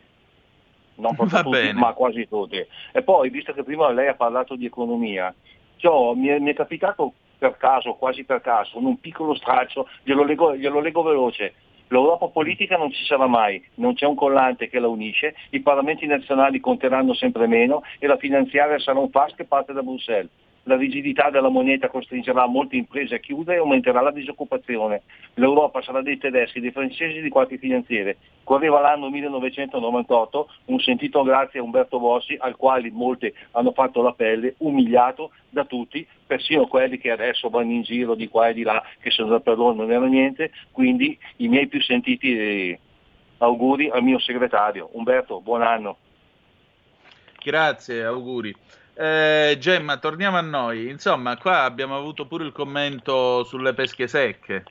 Non proprio tutti, bene. ma quasi tutti. E poi, visto che prima lei ha parlato di economia, ciò mi, è, mi è capitato per caso, quasi per caso, in un piccolo straccio, glielo leggo, glielo leggo veloce. L'Europa politica non ci sarà mai, non c'è un collante che la unisce, i parlamenti nazionali conteranno sempre meno e la finanziaria sarà un fast che parte da Bruxelles. La rigidità della moneta costringerà molte imprese a chiudere e aumenterà la disoccupazione. L'Europa sarà dei tedeschi, dei francesi e di qualche finanziere. Correva l'anno 1998, un sentito grazie a Umberto Bossi, al quale molti hanno fatto la pelle, umiliato da tutti, persino quelli che adesso vanno in giro di qua e di là, che sono per loro non era niente, quindi i miei più sentiti eh, auguri al mio segretario. Umberto, buon anno. Grazie, auguri. Eh, Gemma, torniamo a noi. Insomma, qua abbiamo avuto pure il commento sulle pesche secche.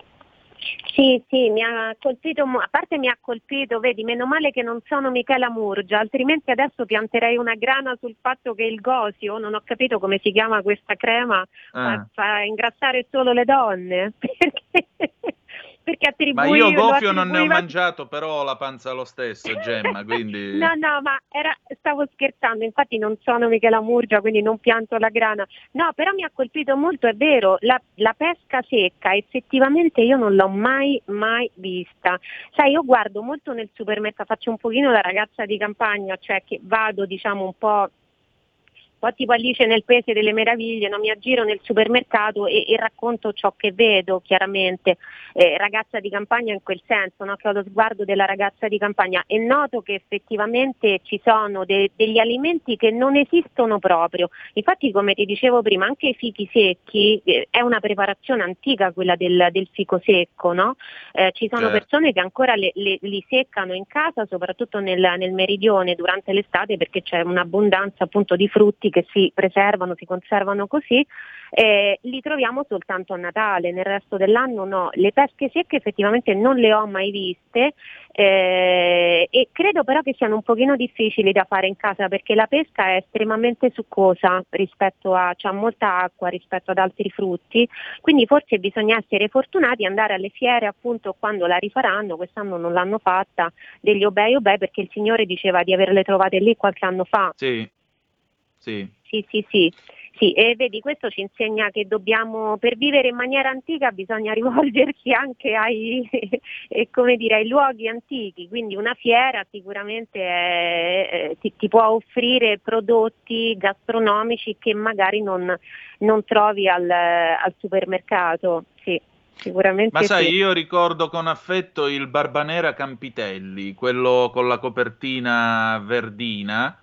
Sì, sì, mi ha colpito, a parte mi ha colpito, vedi, meno male che non sono Michela Murgia, altrimenti adesso pianterei una grana sul fatto che il gosio, non ho capito come si chiama questa crema, fa, Ah. fa ingrassare solo le donne, perché, perché attribuì, Ma io lo gofio non ne ho mangiato, però ho la panza lo stesso, Gemma, quindi... No, no, ma era- stavo scherzando, infatti non sono Michela Murgia, quindi non pianto la grana. No, però mi ha colpito molto, è vero, la, la pesca secca effettivamente io non l'ho mai, mai vista. Sai, io guardo molto nel supermercato, faccio un pochino la ragazza di campagna, cioè che vado diciamo un po' po' tipo Alice nel Paese delle Meraviglie, no? mi aggiro nel supermercato e, e racconto ciò che vedo, chiaramente, eh, ragazza di campagna in quel senso, no? che ho lo sguardo della ragazza di campagna e noto che effettivamente ci sono de- degli alimenti che non esistono proprio. Infatti, come ti dicevo prima, anche i fichi secchi eh, è una preparazione antica quella del, del fico secco, no? Eh, ci sono Certo. persone che ancora le- le- li seccano in casa, soprattutto nel, nel meridione durante l'estate perché c'è un'abbondanza appunto di frutti che si preservano, si conservano così. Eh, li troviamo soltanto a Natale, nel resto dell'anno no. Le pesche secche effettivamente non le ho mai viste eh, e credo però che siano un pochino difficili da fare in casa perché la pesca è estremamente succosa rispetto a, c'ha molta acqua rispetto ad altri frutti, quindi forse bisogna essere fortunati e andare alle fiere appunto quando la rifaranno, quest'anno non l'hanno fatta, degli obei obei perché il Signore diceva di averle trovate lì qualche anno fa. Sì, sì. Sì, sì, sì. Sì, e vedi, questo ci insegna che dobbiamo, per vivere in maniera antica bisogna rivolgersi anche ai, eh, come dire, ai luoghi antichi, quindi una fiera sicuramente è- eh, ti, ti può offrire prodotti gastronomici che magari non, non trovi al, al supermercato, sì, sicuramente Ma sai, sì. io ricordo con affetto il Barbanera Campitelli, quello con la copertina verdina,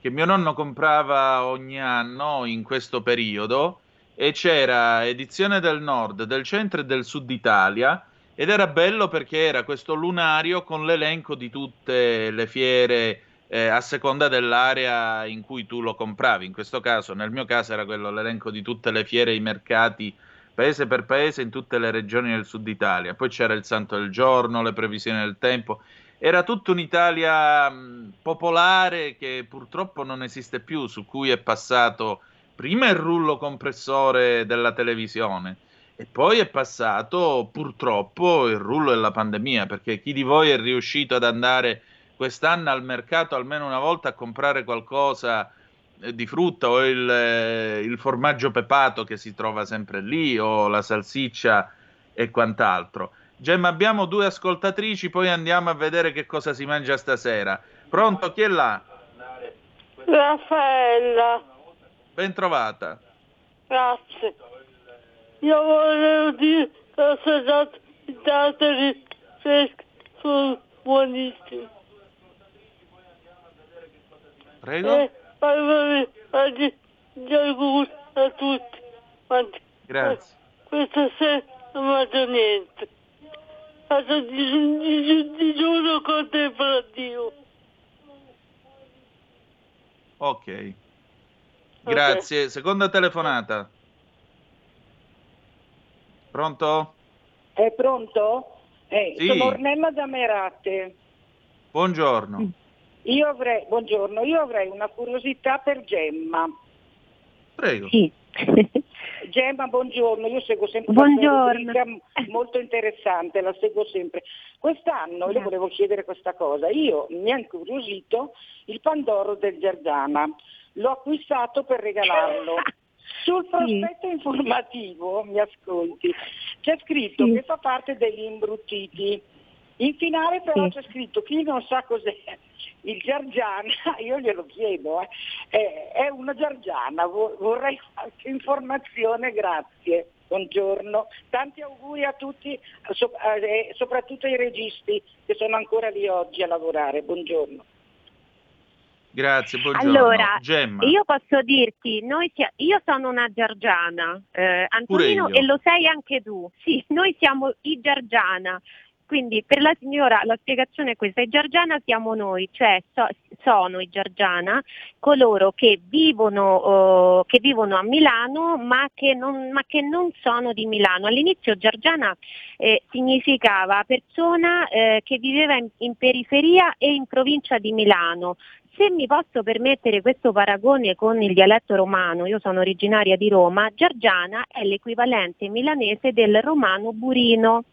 che mio nonno comprava ogni anno in questo periodo e c'era edizione del nord, del centro e del sud Italia ed era bello perché era questo lunario con l'elenco di tutte le fiere eh, a seconda dell'area in cui tu lo compravi. In questo caso, nel mio caso, era quello l'elenco di tutte le fiere e i mercati paese per paese in tutte le regioni del sud Italia. Poi c'era il santo del giorno, le previsioni del tempo. Era tutta un'Italia popolare che purtroppo non esiste più, su cui è passato prima il rullo compressore della televisione e poi è passato purtroppo il rullo della pandemia, perché chi di voi è riuscito ad andare quest'anno al mercato almeno una volta a comprare qualcosa eh, di frutta o il, eh, il formaggio pepato che si trova sempre lì o la salsiccia e quant'altro. Gemma, abbiamo due ascoltatrici, poi andiamo a vedere che cosa si mangia stasera. Pronto? Chi è là? Raffaella, Ben trovata. grazie. Io volevo dire che ho assaggiato i tartari freschi, sono buonissimi. Prego? E auguri a tutti. Grazie. Questa sera non mangio niente. Faccio di, di, digiuno contemplativo. Ok. Grazie. Seconda telefonata. Pronto? È pronto? Eh, Sì. Sono Ornella da Merate. Buongiorno. Io avrei, buongiorno, io avrei una curiosità per Gemma. Prego. Gemma, buongiorno, io seguo sempre Buongiorno. molto interessante, la seguo sempre. Quest'anno le volevo chiedere questa cosa, io mi ha incuriosito il Pandoro del Giardana, l'ho acquistato per regalarlo. Sul prospetto informativo, mi ascolti, c'è scritto che fa parte degli imbruttiti. In finale però c'è scritto chi non sa cos'è il giargiana, io glielo chiedo, eh, è, è una giargiana, vo- vorrei qualche informazione, grazie. Buongiorno, tanti auguri a tutti, eh, soprattutto ai registi che sono ancora lì oggi a lavorare. Buongiorno. Grazie, buongiorno. Allora, Gemma. io posso dirti, noi sia- io sono una giargiana, eh, Antonino, e lo sei anche tu. Sì, noi siamo i giargiana. Quindi per la signora la spiegazione è questa, i Giargiana siamo noi, cioè so- sono i Giargiana coloro che vivono, eh, che vivono a Milano ma che, non, ma che, non, sono di Milano. All'inizio Giargiana eh, significava persona eh, che viveva in, in periferia e in provincia di Milano. Se mi posso permettere questo paragone con il dialetto romano, io sono originaria di Roma, Giargiana è l'equivalente milanese del romano burino.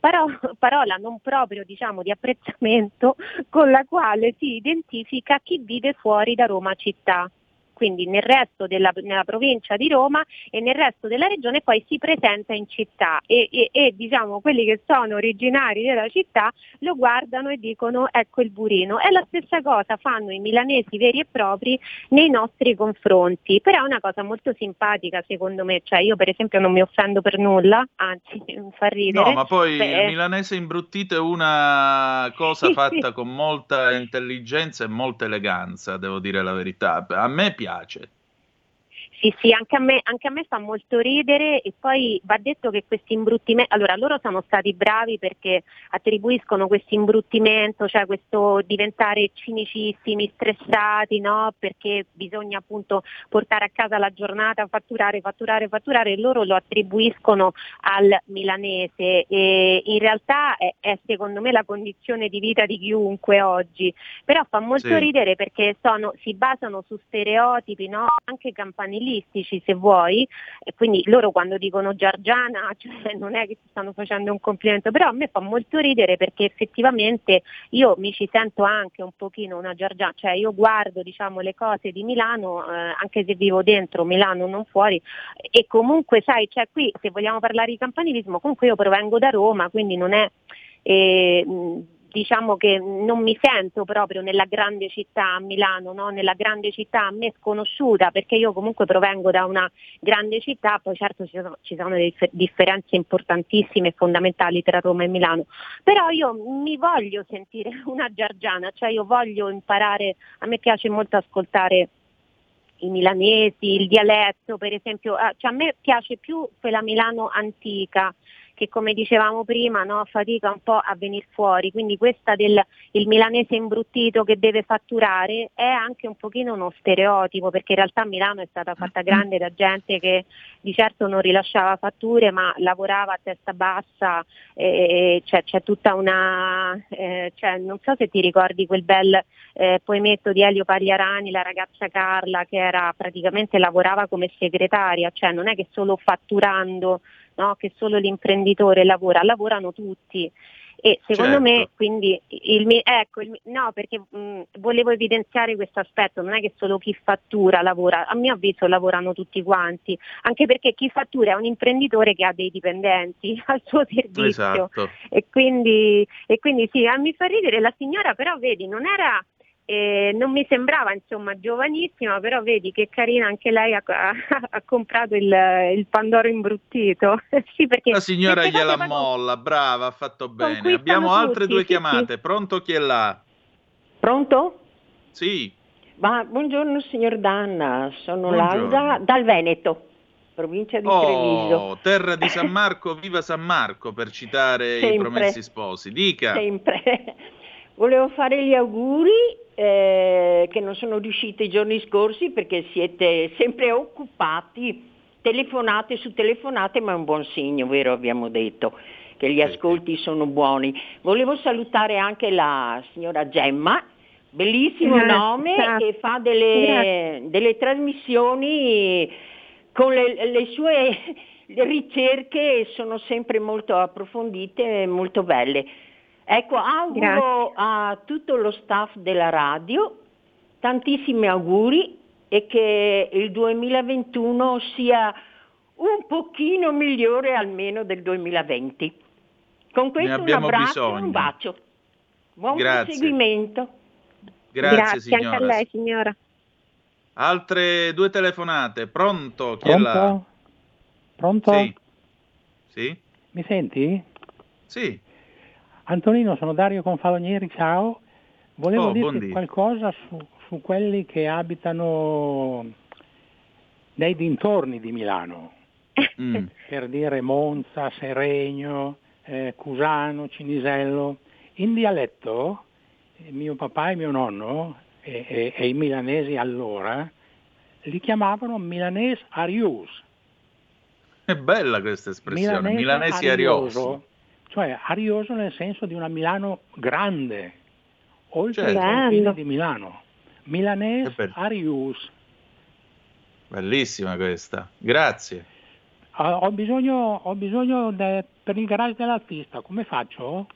Paro- parola non proprio diciamo, di apprezzamento con la quale si identifica chi vive fuori da Roma città quindi nel resto della nella provincia di Roma e nel resto della regione poi si presenta in città e, e, e diciamo quelli che sono originari della città lo guardano e dicono ecco il burino. È la stessa cosa fanno i milanesi veri e propri nei nostri confronti, però è una cosa molto simpatica secondo me, cioè io per esempio non mi offendo per nulla, anzi mi fa ridere. No, ma poi Beh, il milanese imbruttito è una cosa fatta con molta intelligenza e molta eleganza, devo dire la verità. A me piace. viagem Sì, sì, anche a, me, anche a me fa molto ridere e poi va detto che questi imbruttimenti, allora loro sono stati bravi perché attribuiscono questo imbruttimento, cioè questo diventare cinicissimi, stressati, no? Perché bisogna appunto portare a casa la giornata, fatturare, fatturare, fatturare, e loro lo attribuiscono al milanese e in realtà è, è secondo me la condizione di vita di chiunque oggi, però fa molto Sì. ridere perché sono- si basano su stereotipi, no? anche campanilistici se vuoi, e quindi loro quando dicono Giargiana cioè, non è che si stanno facendo un complimento, però a me fa molto ridere perché effettivamente io mi ci sento anche un pochino una Giargiana, cioè io guardo diciamo, le cose di Milano, eh, anche se vivo dentro Milano, non fuori, e comunque sai, cioè, qui se vogliamo parlare di campanilismo, comunque io provengo da Roma, quindi non è... eh, diciamo che non mi sento proprio nella grande città a Milano, no? nella grande città a me sconosciuta, perché io comunque provengo da una grande città, poi certo ci sono, ci sono delle dif- differenze importantissime e fondamentali tra Roma e Milano, però io mi voglio sentire una giargiana, cioè io voglio imparare, a me piace molto ascoltare i milanesi, il dialetto per esempio, cioè a me piace più quella Milano antica che come dicevamo prima no, fatica un po' a venire fuori, quindi questa del il milanese imbruttito che deve fatturare è anche un pochino uno stereotipo perché in realtà Milano è stata fatta grande da gente che di certo non rilasciava fatture ma lavorava a testa bassa, e c'è, c'è tutta una, eh, cioè, non so se ti ricordi quel bel eh, poemetto di Elio Pagliarani, la ragazza Carla che era praticamente lavorava come segretaria, cioè non è che solo fatturando no, che solo l'imprenditore lavora, lavorano tutti. E secondo Certo. me quindi il, ecco, il no, perché mh, volevo evidenziare questo aspetto, non è che solo chi fattura lavora, a mio avviso lavorano tutti quanti, anche perché chi fattura è un imprenditore che ha dei dipendenti al suo servizio. Esatto. E quindi, e quindi sì, mi fa ridere la signora, però vedi, non era, eh, non mi sembrava insomma giovanissima, però vedi che carina anche lei ha, ha- ha comprato il, il Pandoro imbruttito. sì, perché La signora gliela poi molla, brava, ha fatto bene. Abbiamo altre tutti, due sì, chiamate. Pronto chi è là? Pronto? Sì. Ma buongiorno signor Danna, sono Buongiorno. Laura dal Veneto, provincia di Treviso. Oh, terra di San Marco, viva San Marco, per citare i Sempre. promessi sposi. Dica. Sempre. Volevo fare gli auguri eh, che non sono riusciti i giorni scorsi perché siete sempre occupati, telefonate su telefonate, ma è un buon segno, vero? Abbiamo detto che gli ascolti sono buoni. Volevo salutare anche la signora Gemma, bellissimo Grazie. nome, che fa delle, delle trasmissioni con le, le sue ricerche sono sempre molto approfondite e molto belle. Ecco, auguro a tutto lo staff della radio tantissimi auguri e che il 2021 sia un pochino migliore almeno del 2020. Con questo un abbraccio e bisogno. un bacio. Buon Grazie. proseguimento. Grazie, signora. anche a lei signora. Altre due telefonate. Pronto? Chi è là? Pronto? Pronto? Sì. Sì? Mi senti? Sì. Antonino, sono Dario Confalonieri, ciao. Volevo Oh, dirti qualcosa su, su quelli che abitano nei dintorni di Milano, Mm. per dire Monza, Seregno, eh, Cusano, Cinisello. In dialetto, eh, mio papà e mio nonno e, e- e i milanesi allora li chiamavano Milanese Arius. È bella questa espressione, Milanese milanesi ariosi. Cioè arioso nel senso di una Milano grande, oltre Certo. i confini Bello. di Milano. Milanese. Arius. Bellissima questa, grazie. Ah, ho bisogno, ho bisogno de- per il garage dell'artista, come faccio?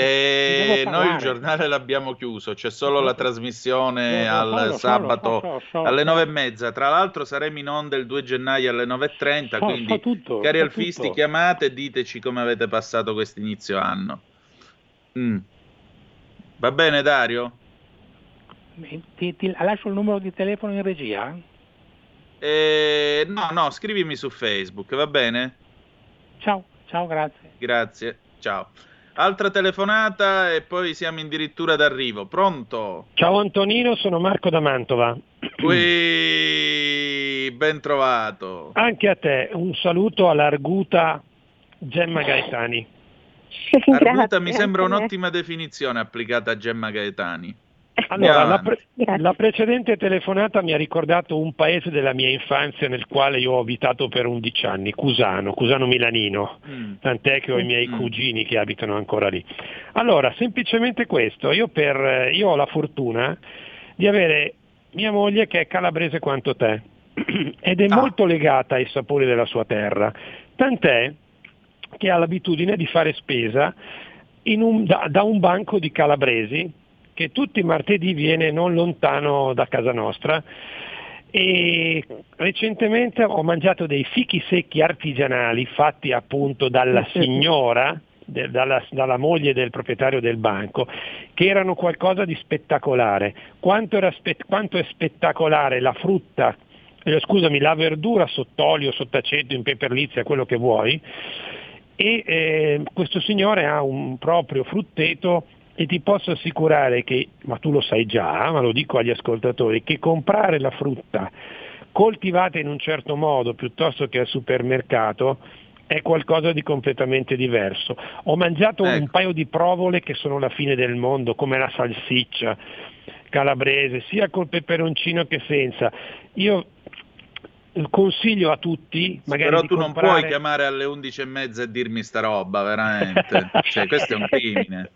E Devo noi il giornale l'abbiamo chiuso, c'è solo la trasmissione so, al lo so, sabato lo so, lo so. alle nove e mezza. Tra l'altro saremo in onda il 2 gennaio alle 9.30, So- quindi so tutto, cari so alfisti tutto. chiamate e diteci come avete passato questo inizio anno. Mm. Va bene Dario? Ti, ti lascio il numero di telefono in regia? Eh, no, no, scrivimi su Facebook, va bene? Ciao, ciao, grazie. Grazie, ciao. Altra telefonata e poi siamo addirittura d'arrivo. Pronto? Ciao Antonino, sono Marco da Mantova. Qui, ben trovato. Anche a te un saluto all'arguta Gemma Gaetani. Arguta mi sembra un'ottima definizione applicata a Gemma Gaetani. Allora, la, pre- la precedente telefonata mi ha ricordato un paese della mia infanzia nel quale io ho abitato per 11 anni, Cusano, Cusano Milanino, Mm. tant'è che ho i miei cugini che abitano ancora lì. Allora, semplicemente questo, io, per, io ho la fortuna di avere mia moglie che è calabrese quanto te ed è molto legata ai sapori della sua terra, tant'è che ha l'abitudine di fare spesa un- da, da un banco di calabresi che tutti i martedì viene non lontano da casa nostra e recentemente ho mangiato dei fichi secchi artigianali fatti appunto dalla signora, dalla, dalla moglie del proprietario del banco, che erano qualcosa di spettacolare. Quanto, era spe- quanto è spettacolare la frutta, eh, scusami, la verdura sott'olio, sott'aceto, in peperlizia, quello che vuoi, e eh, questo signore ha un proprio frutteto e ti posso assicurare che, ma tu lo sai già, ma lo dico agli ascoltatori, che comprare la frutta coltivata in un certo modo piuttosto che al supermercato è qualcosa di completamente diverso. Ho mangiato un paio di provole che sono la fine del mondo, come la salsiccia calabrese, sia col peperoncino che senza. Io consiglio a tutti, Però tu non comprare... puoi chiamare alle 11 e mezza e dirmi sta roba, veramente. cioè, questo è un crimine.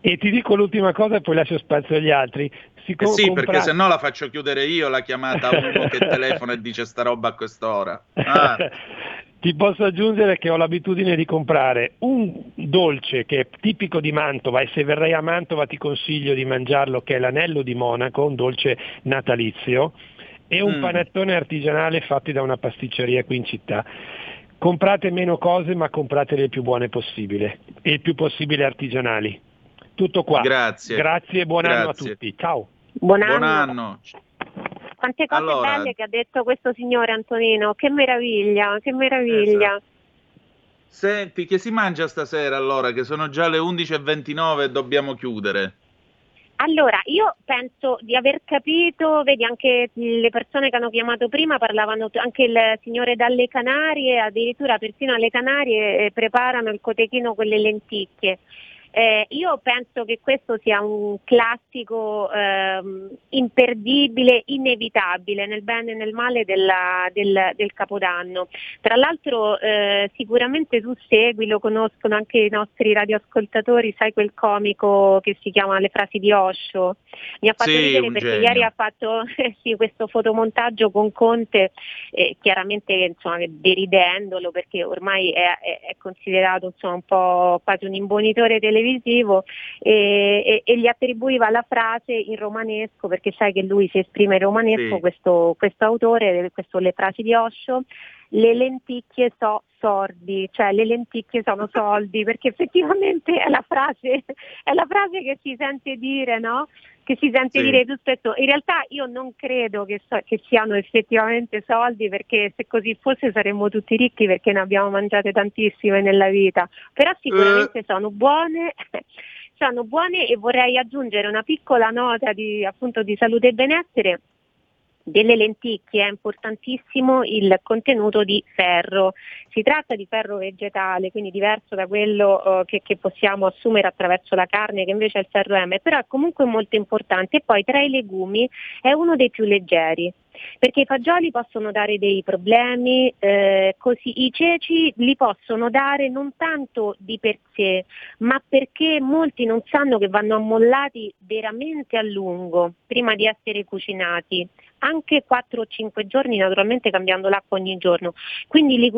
E ti dico l'ultima cosa e poi lascio spazio agli altri. Eh co- sì, compra- perché se no la faccio chiudere io la chiamata a uno che telefona e dice sta roba a quest'ora. Ah, Ti posso aggiungere che ho l'abitudine di comprare un dolce che è tipico di Mantova e se verrai a Mantova ti consiglio di mangiarlo che è l'anello di Monaco, un dolce natalizio e un Mm. panettone artigianale fatti da una pasticceria qui in città. Comprate meno cose ma comprate le più buone possibile e il più possibile artigianali. Tutto qua. Grazie. Grazie e buon anno a Grazie. tutti. Ciao. Buon anno. buon anno. Quante cose Allora- belle che ha detto questo signore Antonino, che meraviglia, che meraviglia. Senti, che si mangia stasera allora? Che sono già le 11.29 e dobbiamo chiudere. Allora, io penso di aver capito, vedi anche le persone che hanno chiamato prima parlavano, anche il signore dalle Canarie, addirittura persino alle Canarie eh, preparano il cotechino con le lenticchie. Eh, io penso che questo sia un classico ehm, imperdibile, inevitabile nel bene e nel male della- del, del Capodanno. Tra l'altro eh, sicuramente tu segui, lo conoscono anche i nostri radioascoltatori, sai quel comico che si chiama Le frasi di Osho? Mi ha fatto Sì, ridere perché genio. ieri ha fatto eh, sì, questo fotomontaggio con Conte, eh, chiaramente insomma, deridendolo perché ormai è, è- è considerato insomma, un po' quasi un imbonitore televisivo e, e- e gli attribuiva la frase in romanesco perché sai che lui si esprime in romanesco, Sì. questo, questo autore, questo Le frasi di Osho, le lenticchie so sordi, cioè le lenticchie sono soldi, perché effettivamente è la frase, è la frase che si sente dire, no? Che si sente Sì. dire più spesso. In realtà io non credo che, so- che siano effettivamente soldi, perché se così fosse saremmo tutti ricchi perché ne abbiamo mangiate tantissime nella vita. Però sicuramente sono buone. Sono buone e vorrei aggiungere una piccola nota di, appunto, di salute e benessere delle lenticchie è importantissimo il contenuto di ferro. Si tratta di ferro vegetale, quindi diverso da quello uh, che, che, possiamo assumere attraverso la carne, che invece è il ferro M, però è comunque molto importante. E poi tra i legumi è uno dei più leggeri perché i fagioli possono dare dei problemi, eh, così i ceci li possono dare non tanto di per sé, ma perché molti non sanno che vanno ammollati veramente a lungo prima di essere cucinati anche 4 o 5 giorni, naturalmente cambiando l'acqua ogni giorno. Quindi le,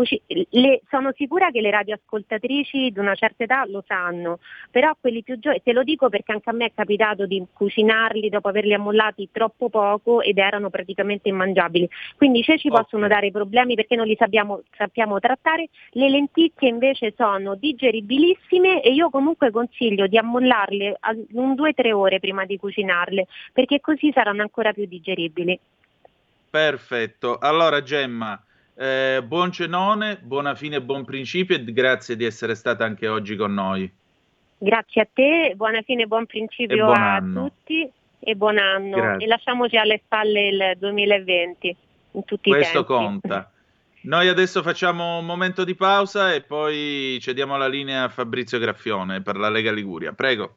le, sono sicura che le radioascoltatrici di una certa età lo sanno, però quelli più giovani, te lo dico perché anche a me è capitato di cucinarli dopo averli ammollati troppo poco ed erano praticamente immangiabili. Quindi i ceci okay. possono dare problemi perché non li sappiamo, sappiamo trattare, le lenticchie invece sono digeribilissime e io comunque consiglio di ammollarle un 2-3 ore prima di cucinarle perché così saranno ancora più digeribili. Perfetto. Allora Gemma, eh, buon cenone, buona fine buon principio e grazie di essere stata anche oggi con noi. Grazie a te, buona fine buon principio buon a anno. tutti e buon anno. Grazie. E lasciamoci alle spalle il 2020 in tutti Questo i tempi. conta. Noi adesso facciamo un momento di pausa e poi cediamo la linea a Fabrizio Graffione per la Lega Liguria. Prego.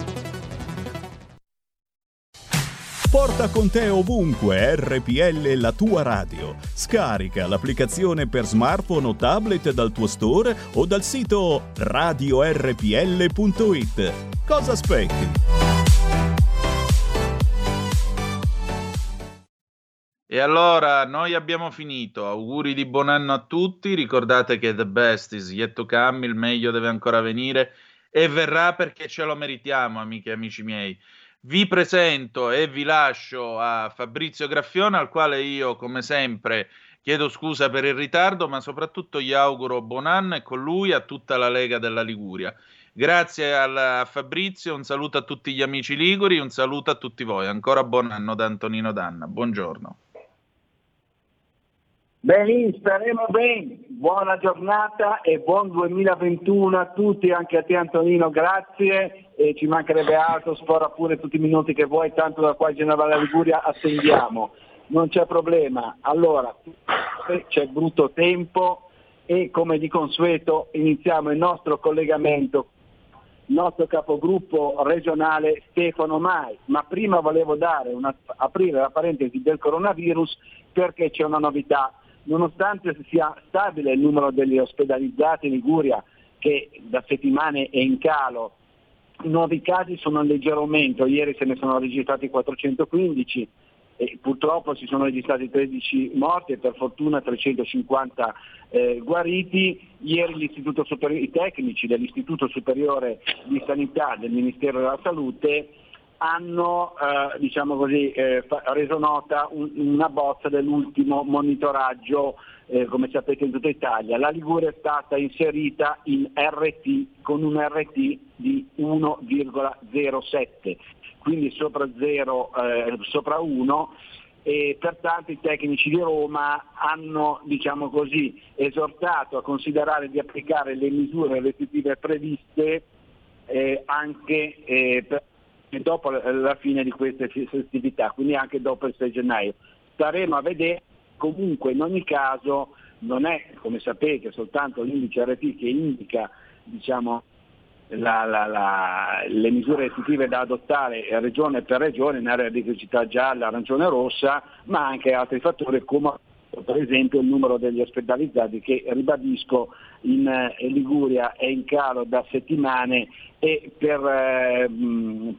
Porta con te ovunque RPL la tua radio. Scarica l'applicazione per smartphone o tablet dal tuo store o dal sito radiorpl.it. Cosa aspetti? E allora noi abbiamo finito. Auguri di buon anno a tutti. Ricordate che the best is yet to come, il meglio deve ancora venire e verrà perché ce lo meritiamo, amiche e amici miei. Vi presento e vi lascio a Fabrizio Graffione, al quale io, come sempre, chiedo scusa per il ritardo, ma soprattutto gli auguro buon anno e con lui a tutta la Lega della Liguria. Grazie al, a Fabrizio, un saluto a tutti gli amici liguri, un saluto a tutti voi. Ancora buon anno da Antonino Danna. Buongiorno. Bene, staremo bene. Buona giornata e buon 2021 a tutti, anche a te Antonino, grazie. E ci mancherebbe altro, sfora pure tutti i minuti che vuoi, tanto da qua a Genova Liguria attendiamo. Non c'è problema. Allora, c'è brutto tempo e come di consueto iniziamo il nostro collegamento il nostro capogruppo regionale Stefano Mai, ma prima volevo una, aprire la parentesi del coronavirus perché c'è una novità nonostante sia stabile il numero degli ospedalizzati in Liguria, che da settimane è in calo, nuovi casi sono in leggero aumento, ieri se ne sono registrati 415 e purtroppo si sono registrati 13 morti e per fortuna 350 eh, guariti. Ieri i tecnici dell'Istituto Superiore di Sanità del Ministero della Salute hanno eh, diciamo così, eh, reso nota un, una bozza dell'ultimo monitoraggio, eh, come sapete in tutta Italia. La Liguria è stata inserita in RT con un RT di 1,07, quindi sopra 0, eh, sopra 1 e pertanto i tecnici di Roma hanno diciamo così, esortato a considerare di applicare le misure restrittive previste eh, anche eh, per dopo la fine di queste festività, quindi anche dopo il 6 gennaio. Staremo a vedere, comunque in ogni caso non è, come sapete, soltanto l'indice RT che indica diciamo, la, la, la, le misure restrittive da adottare regione per regione in area di criticità gialla, arancione e rossa, ma anche altri fattori come per esempio il numero degli ospedalizzati che ribadisco in eh, Liguria è in calo da settimane e per, eh,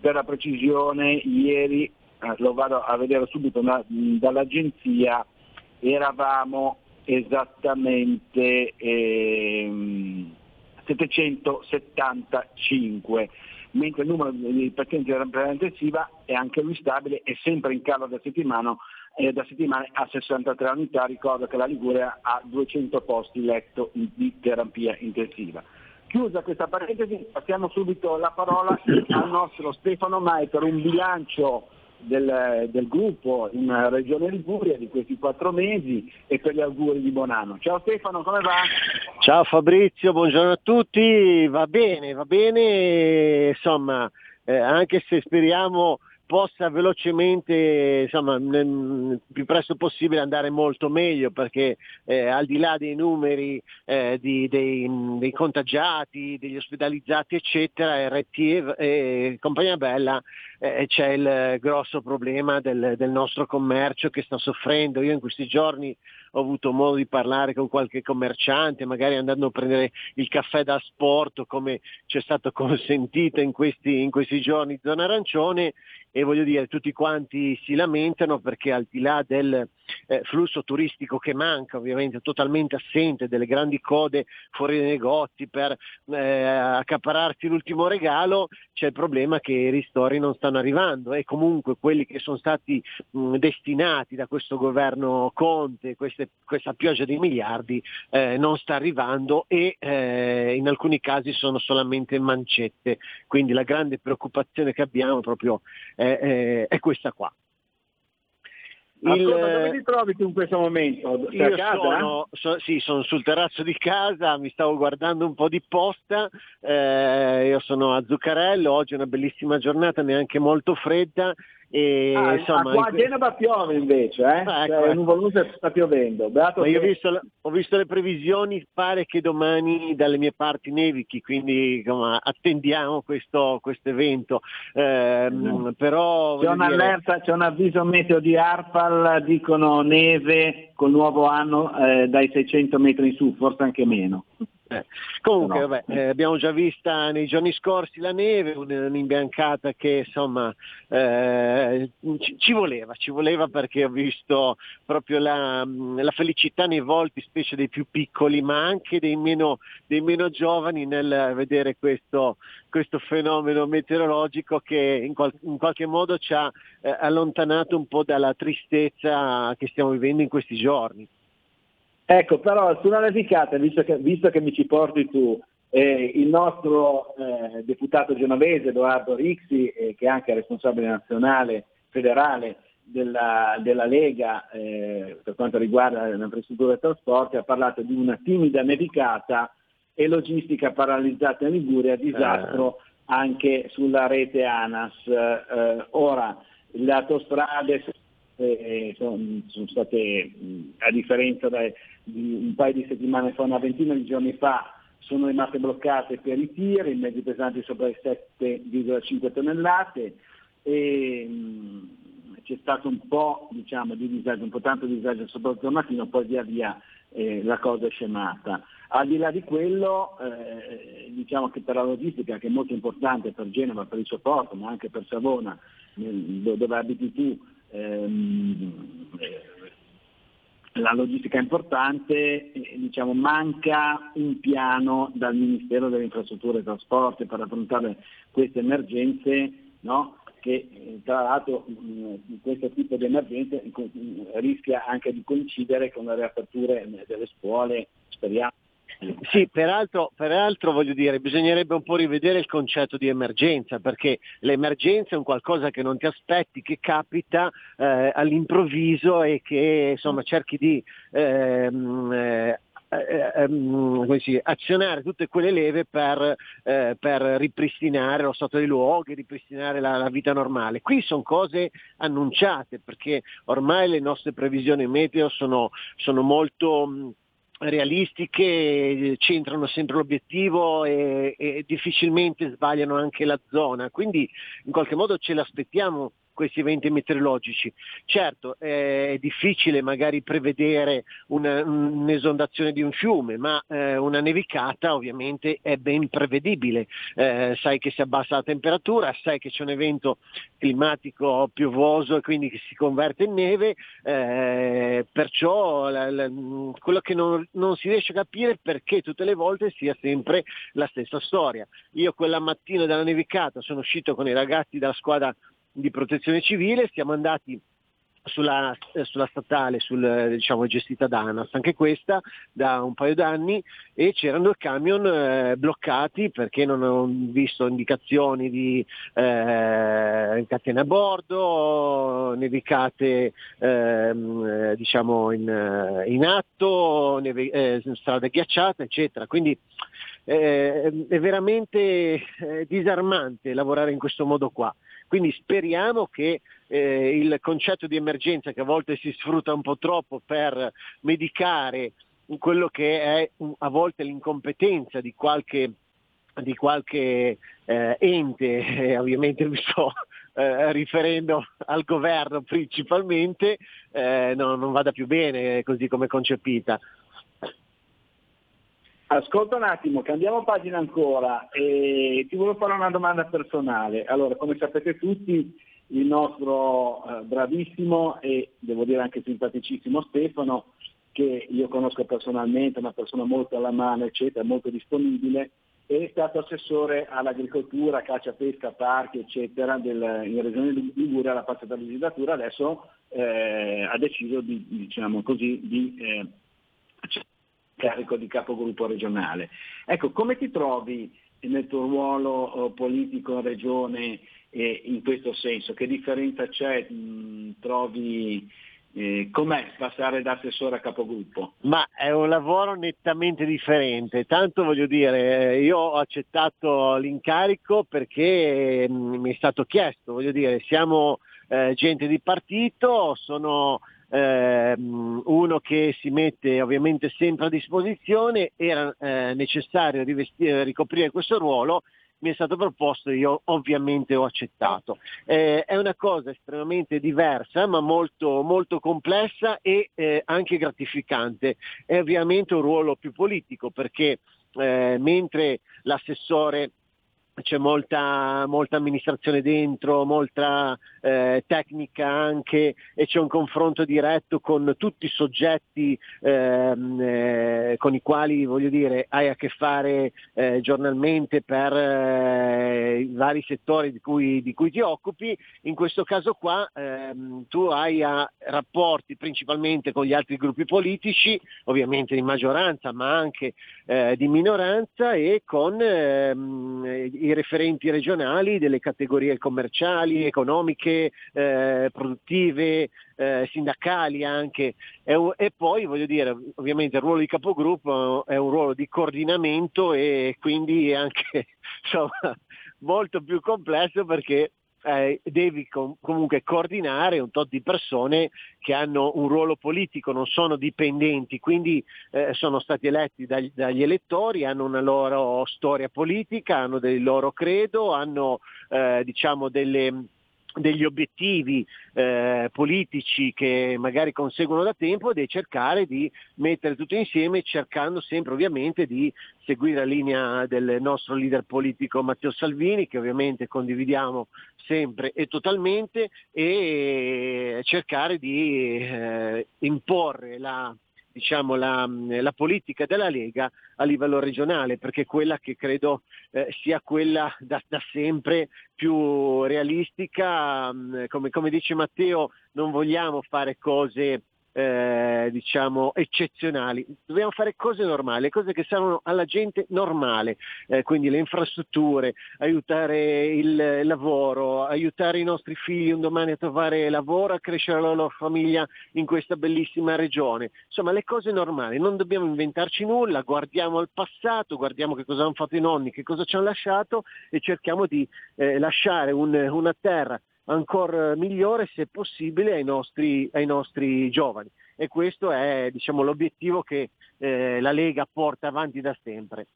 per la precisione ieri, eh, lo vado a vedere subito da, dall'agenzia, eravamo esattamente, ehm, 775 mentre il numero di pazienti di terapia intensiva è anche lui stabile e sempre in calo da settimana, eh, da settimane a 63 unità, ricordo che la Liguria ha 200 posti letto di terapia intensiva. Chiusa questa parentesi, passiamo subito la parola al nostro Stefano Mai per un bilancio del, del, gruppo in Regione Liguria di questi quattro mesi e per gli auguri di buon anno. Ciao Stefano, come va? Ciao Fabrizio, buongiorno a tutti, va bene, va bene, insomma, eh, anche se speriamo possa velocemente, insomma, nel più presto possibile andare molto meglio perché eh, al di là dei numeri eh, di, dei, dei, contagiati, degli ospedalizzati eccetera, RT e, e compagnia bella eh, c'è il grosso problema del, del nostro commercio che sta soffrendo. Io in questi giorni ho avuto modo di parlare con qualche commerciante, magari andando a prendere il caffè da sport come ci è stato consentito in questi, in questi giorni zona arancione. E voglio dire tutti quanti si lamentano perché al di là del eh, flusso turistico che manca, ovviamente totalmente assente, delle grandi code fuori dai negozi per eh, accapararsi l'ultimo regalo, c'è il problema che i ristori non stanno arrivando. E comunque quelli che sono stati mh, destinati da questo governo Conte, queste, questa pioggia di miliardi, eh, non sta arrivando e eh, in alcuni casi sono solamente mancette. Quindi la grande preoccupazione che abbiamo proprio è, è questa qua. Ascolta, dove ti trovi tu in questo momento? Sei Io casa? sono, so- sì, sono sul terrazzo di casa, mi stavo guardando un po' di posta, eh, io sono a Zuccarello, oggi è una bellissima giornata, neanche molto fredda. E, Ah, insomma, qua a Genova piove invece, eh? Ah, ecco, Cioè, nuvolose sta piovendo. Beato Ma io ho visto, ho visto le previsioni, pare che domani dalle mie parti nevichi, quindi insomma, attendiamo questo, questo evento. Però C'è voglio dire- un'allerta, c'è un avviso meteo di Arpal, dicono neve col nuovo anno eh, dai 600 metri in su, forse anche meno. Eh, Comunque, No. vabbè, eh, abbiamo già vista nei giorni scorsi la neve, un- un'imbiancata che insomma eh, ci, ci voleva, ci voleva perché ho visto proprio la, la felicità nei volti, specie dei più piccoli, ma anche dei meno, dei meno giovani nel vedere questo, questo fenomeno meteorologico che in, qual- in qualche modo ci ha eh, allontanato un po' dalla tristezza che stiamo vivendo in questi giorni. Ecco, però sulla navicata, visto che, visto che mi ci porti tu, eh, il nostro eh, deputato genovese Edoardo Rixi, eh, che è anche responsabile nazionale federale della, della Lega eh, per quanto riguarda le infrastrutture e trasporti, ha parlato di una timida nevicata e logistica paralizzata in Liguria, disastro anche sulla rete ANAS. Eh, ora, le autostrade eh, sono, sono state, a differenza da- di un paio di settimane fa, una ventina di giorni fa, sono rimaste bloccate per i tir, i mezzi pesanti sopra le 7,5 tonnellate e mh, c'è stato un po' diciamo, di disagio, un po' tanto disagio soprattutto al mattino, poi via via eh, la cosa è scemata. Al di là di quello, eh, diciamo che per la logistica, che è molto importante per Genova, per il suo porto, ma anche per Savona, dove abiti tu, ehm, eh, la logistica è importante, eh, diciamo, manca un piano dal Ministero delle Infrastrutture e Trasporti per affrontare queste emergenze, no? che eh, tra l'altro mh, questo tipo di emergenze mh, rischia anche di coincidere con le riaperture delle scuole, speriamo. Sì, peraltro, peraltro voglio dire, bisognerebbe un po' rivedere il concetto di emergenza, perché l'emergenza è un qualcosa che non ti aspetti, che capita eh, all'improvviso e che insomma cerchi di ehm, eh, eh, ehm, come si azionare tutte quelle leve per, eh, per ripristinare lo stato dei luoghi, ripristinare la, la vita normale. Qui sono cose annunciate perché ormai le nostre previsioni meteo sono, sono molto realistiche, centrano sempre l'obiettivo e, e difficilmente sbagliano anche la zona, quindi in qualche modo ce l'aspettiamo questi eventi meteorologici. Certo, eh, è difficile magari prevedere una, un'esondazione di un fiume, ma eh, una nevicata ovviamente è ben prevedibile. Eh, sai che si abbassa la temperatura, sai che c'è un evento climatico piovoso e quindi che si converte in neve, eh, perciò la, la, quello che non, non si riesce a capire è perché tutte le volte sia sempre la stessa storia. Io quella mattina della nevicata sono uscito con i ragazzi della squadra di protezione civile, siamo andati sulla, eh, sulla statale sul, eh, diciamo, gestita da ANAS, anche questa da un paio d'anni e c'erano due camion eh, bloccati perché non hanno visto indicazioni di eh, catene a bordo, nevicate ehm, eh, diciamo in, in atto, neve, eh, strade ghiacciate eccetera. Quindi è veramente disarmante lavorare in questo modo qua. Quindi speriamo che eh, il concetto di emergenza che a volte si sfrutta un po' troppo per medicare quello che è a volte l'incompetenza di qualche, di qualche eh, ente, eh, ovviamente mi sto eh, riferendo al governo principalmente, eh, no, non vada più bene così come concepita. Ascolta un attimo, cambiamo pagina ancora e ti volevo fare una domanda personale. Allora, come sapete tutti, il nostro eh, bravissimo e devo dire anche simpaticissimo Stefano, che io conosco personalmente, una persona molto alla mano, eccetera, molto disponibile, è stato assessore all'agricoltura, caccia, pesca, parchi, eccetera, del, in Regione Liguria la passata legislatura, adesso eh, ha deciso di, diciamo così, di eh, carico di capogruppo regionale. Ecco, come ti trovi nel tuo ruolo eh, politico in regione eh, in questo senso? Che differenza c'è? Mh, trovi eh, com'è passare da assessore a capogruppo? Ma è un lavoro nettamente differente, tanto voglio dire, io ho accettato l'incarico perché mi è stato chiesto, voglio dire, siamo gente di partito, sono eh, uno che si mette ovviamente sempre a disposizione, era eh, necessario ricoprire questo ruolo, mi è stato proposto e io ovviamente ho accettato. Eh, è una cosa estremamente diversa ma molto, molto complessa e eh, anche gratificante. È ovviamente un ruolo più politico perché eh, mentre l'assessore c'è molta, molta, amministrazione dentro, molta eh, tecnica anche e c'è un confronto diretto con tutti i soggetti ehm, eh, con i quali voglio dire, hai a che fare eh, giornalmente per eh, i vari settori di cui, di cui, ti occupi. In questo caso qua ehm, tu hai rapporti principalmente con gli altri gruppi politici, ovviamente di maggioranza ma anche eh, di minoranza e con ehm, i referenti regionali delle categorie commerciali, economiche, eh, produttive, eh, sindacali anche. E, e, poi voglio dire ovviamente il ruolo di capogruppo è un ruolo di coordinamento e quindi è anche insomma, molto più complesso perché eh, devi com- comunque coordinare un tot di persone che hanno un ruolo politico, non sono dipendenti, quindi eh, sono stati eletti dagli, dagli, elettori, hanno una loro storia politica, hanno del loro credo, hanno eh, diciamo delle degli obiettivi eh, politici che magari conseguono da tempo ed è cercare di mettere tutto insieme cercando sempre ovviamente di seguire la linea del nostro leader politico Matteo Salvini che ovviamente condividiamo sempre e totalmente e cercare di eh, imporre la diciamo, la, la, politica della Lega a livello regionale, perché è quella che credo eh, sia quella da, da, sempre più realistica. Come, come dice Matteo, non vogliamo fare cose eh, diciamo eccezionali, dobbiamo fare cose normali, cose che servono alla gente normale, eh, quindi le infrastrutture, aiutare il lavoro, aiutare i nostri figli un domani a trovare lavoro, a crescere la loro famiglia in questa bellissima regione. Insomma, le cose normali, non dobbiamo inventarci nulla, guardiamo al passato, guardiamo che cosa hanno fatto i nonni, che cosa ci hanno lasciato e cerchiamo di eh, lasciare un, una terra ancora migliore se possibile ai nostri, ai nostri giovani e questo è diciamo, l'obiettivo che eh, la Lega porta avanti da sempre.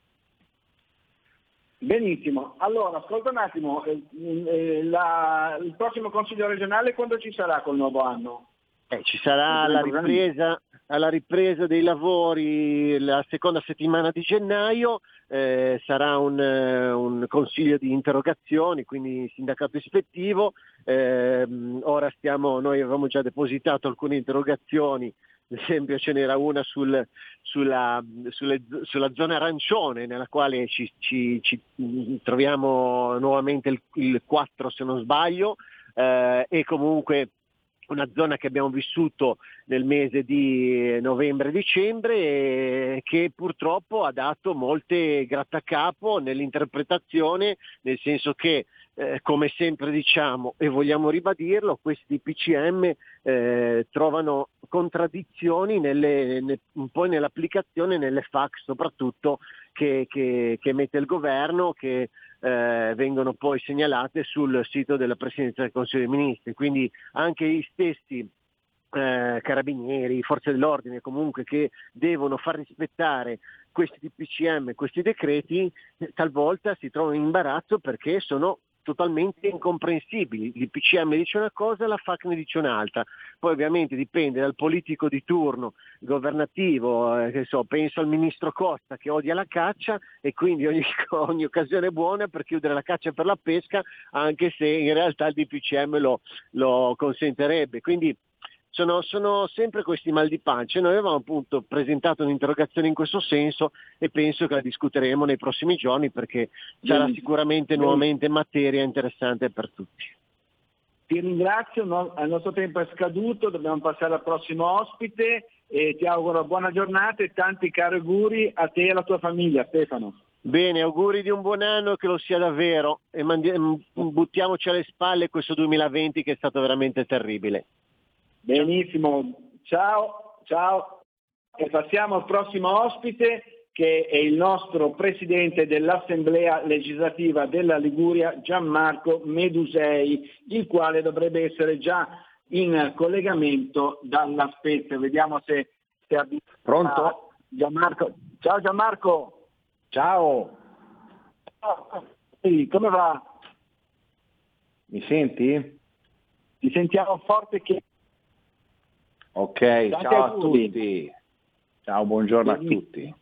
Benissimo, allora ascolta un attimo, eh, eh, la- il prossimo Consiglio regionale quando ci sarà col nuovo anno? Eh, ci sarà alla ripresa, alla ripresa dei lavori la seconda settimana di gennaio, eh, sarà un, eh, un consiglio di interrogazioni, quindi sindacato ispettivo. Ehm, ora stiamo, noi avevamo già depositato alcune interrogazioni, ad esempio ce n'era una sul- sulla, sulle- sulla zona arancione nella quale ci, ci- ci, troviamo nuovamente il, il 4 se non sbaglio eh, e comunque una zona che abbiamo vissuto nel mese di novembre-dicembre che purtroppo ha dato molte grattacapo nell'interpretazione, nel senso che eh, come sempre diciamo e vogliamo ribadirlo, questi PCM eh, trovano contraddizioni nelle- ne- po' nell'applicazione, nelle fax soprattutto che, che- che emette il governo, che eh, vengono poi segnalate sul sito della Presidenza del Consiglio dei Ministri. Quindi anche gli stessi eh, carabinieri, forze dell'ordine comunque che devono far rispettare questi PCM, questi decreti, talvolta si trovano in imbarazzo perché sono totalmente incomprensibili. Il PCM dice una cosa, la FAC ne dice un'altra. Poi ovviamente dipende dal politico di turno governativo, eh, so, penso al ministro Costa che odia la caccia e quindi ogni, ogni occasione è buona per chiudere la caccia per la pesca, anche se in realtà il DPCM lo, lo consentirebbe. Quindi sono, sono sempre questi mal di pancia. Noi avevamo appunto presentato un'interrogazione in questo senso e penso che la discuteremo nei prossimi giorni perché sarà sicuramente nuovamente materia interessante per tutti. Ti ringrazio, no- il nostro tempo è scaduto, dobbiamo passare al prossimo ospite e ti auguro buona giornata e tanti cari auguri a te e alla tua famiglia, Stefano. Bene, auguri di un buon anno che lo sia davvero e mandi- buttiamoci alle spalle questo 2020 che è stato veramente terribile. Benissimo, ciao, ciao. E passiamo al prossimo ospite che è il nostro presidente dell'Assemblea legislativa della Liguria, Gianmarco Medusei, il quale dovrebbe essere già in collegamento dalla Spezia. Vediamo se, se ha Pronto? Gianmarco. Ciao Gianmarco. Ciao, come va? mi senti? Ti sentiamo forte che Ok, Tanti ciao a auguri. tutti. Ciao, buongiorno a Benissimo. tutti.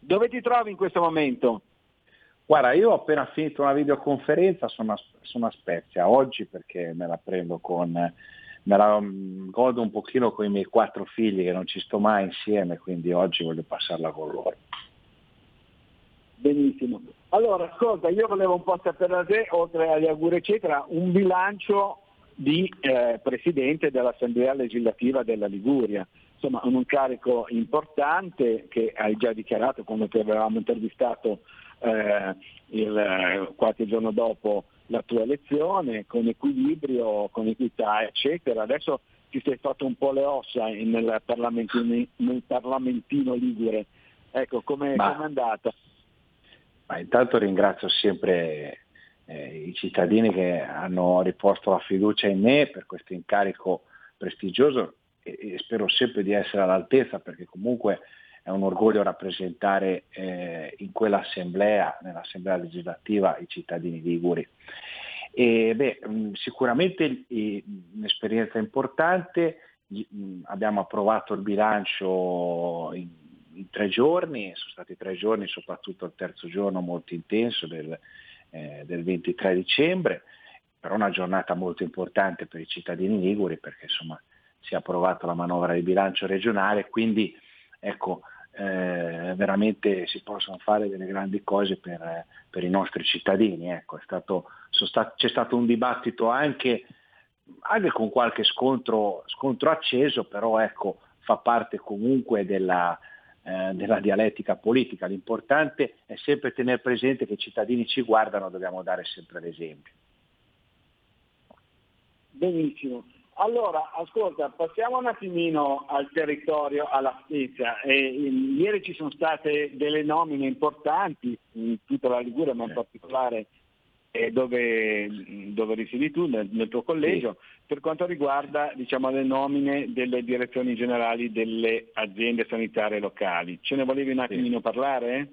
dove ti trovi in questo momento? Guarda, io ho appena finito una videoconferenza, sono a, sono a Spezia oggi perché me la prendo con, me la mm, godo un pochino con i miei quattro figli che non ci sto mai insieme, quindi oggi voglio passarla con loro. Benissimo. Allora, ascolta, io volevo un po' sapere da te, oltre agli auguri eccetera, un bilancio di eh, Presidente dell'Assemblea legislativa della Liguria. Insomma, un incarico importante che hai già dichiarato quando ti avevamo intervistato eh, il, eh, qualche giorno dopo la tua elezione, con equilibrio, con equità, eccetera. Adesso ti sei fatto un po' le ossa nel parlamentino, nel parlamentino ligure. Ecco, come è andata? Ma intanto ringrazio sempre eh, i cittadini che hanno riposto la fiducia in me per questo incarico prestigioso e, e spero sempre di essere all'altezza perché comunque è un orgoglio rappresentare eh, in quell'assemblea, nell'assemblea legislativa, i cittadini liguri. E, beh, sicuramente eh, un'esperienza importante, abbiamo approvato il bilancio in, in tre giorni, sono stati tre giorni, soprattutto il terzo giorno molto intenso del, eh, del 23 dicembre, però una giornata molto importante per i cittadini liguri perché insomma si è approvata la manovra di bilancio regionale, quindi ecco, eh, veramente si possono fare delle grandi cose per, per i nostri cittadini. Ecco, stato, stat- c'è stato un dibattito anche, anche con qualche scontro, scontro acceso, però ecco, fa parte comunque della, eh, della dialettica politica. L'importante è sempre tenere presente che i cittadini ci guardano, dobbiamo dare sempre l'esempio. Benissimo. Allora, ascolta, passiamo un attimino al territorio, alla Spezia. E, ehm, ieri ci sono state delle nomine importanti in tutta la Liguria, ma in particolare eh, dove, dove risiedi tu, nel, nel tuo collegio, per quanto riguarda diciamo, le nomine delle direzioni generali delle aziende sanitarie locali. Ce ne volevi un attimino parlare?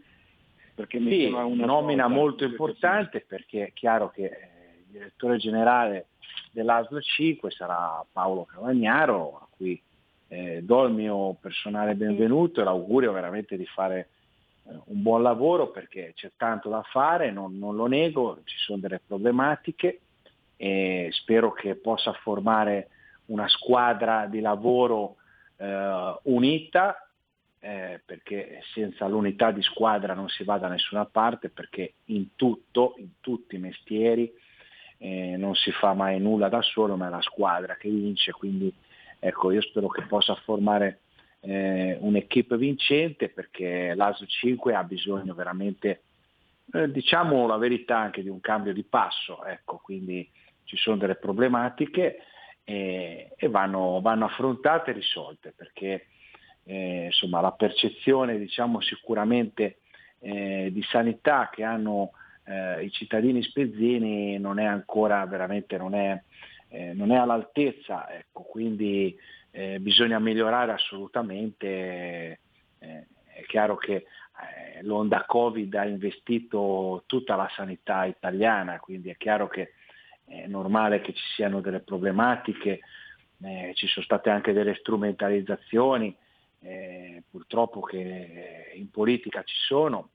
Perché mi Sì, sembra una nomina cosa- molto importante perché è chiaro che eh, il direttore generale dell'ASL 5 sarà Paolo Cavagnaro, a cui eh, do il mio personale benvenuto e l'augurio veramente di fare un buon lavoro perché c'è tanto da fare, non, non lo nego, ci sono delle problematiche e spero che possa formare una squadra di lavoro eh, unita eh, perché senza l'unità di squadra non si va da nessuna parte perché in tutto, in tutti i mestieri eh, non si fa mai nulla da solo ma è la squadra che vince quindi ecco io spero che possa formare eh, un'equipe vincente perché l'ASO 5 ha bisogno veramente eh, diciamo la verità anche di un cambio di passo ecco quindi ci sono delle problematiche e, e vanno, vanno affrontate e risolte perché eh, insomma, la percezione diciamo, sicuramente eh, di sanità che hanno eh, i cittadini spezzini non è ancora veramente non è, eh, non è all'altezza, ecco, quindi eh, bisogna migliorare assolutamente. eh, è chiaro che eh, l'onda Covid ha investito tutta la sanità italiana, quindi è chiaro che è normale che ci siano delle problematiche, eh, ci sono state anche delle strumentalizzazioni, eh, purtroppo che in politica ci sono,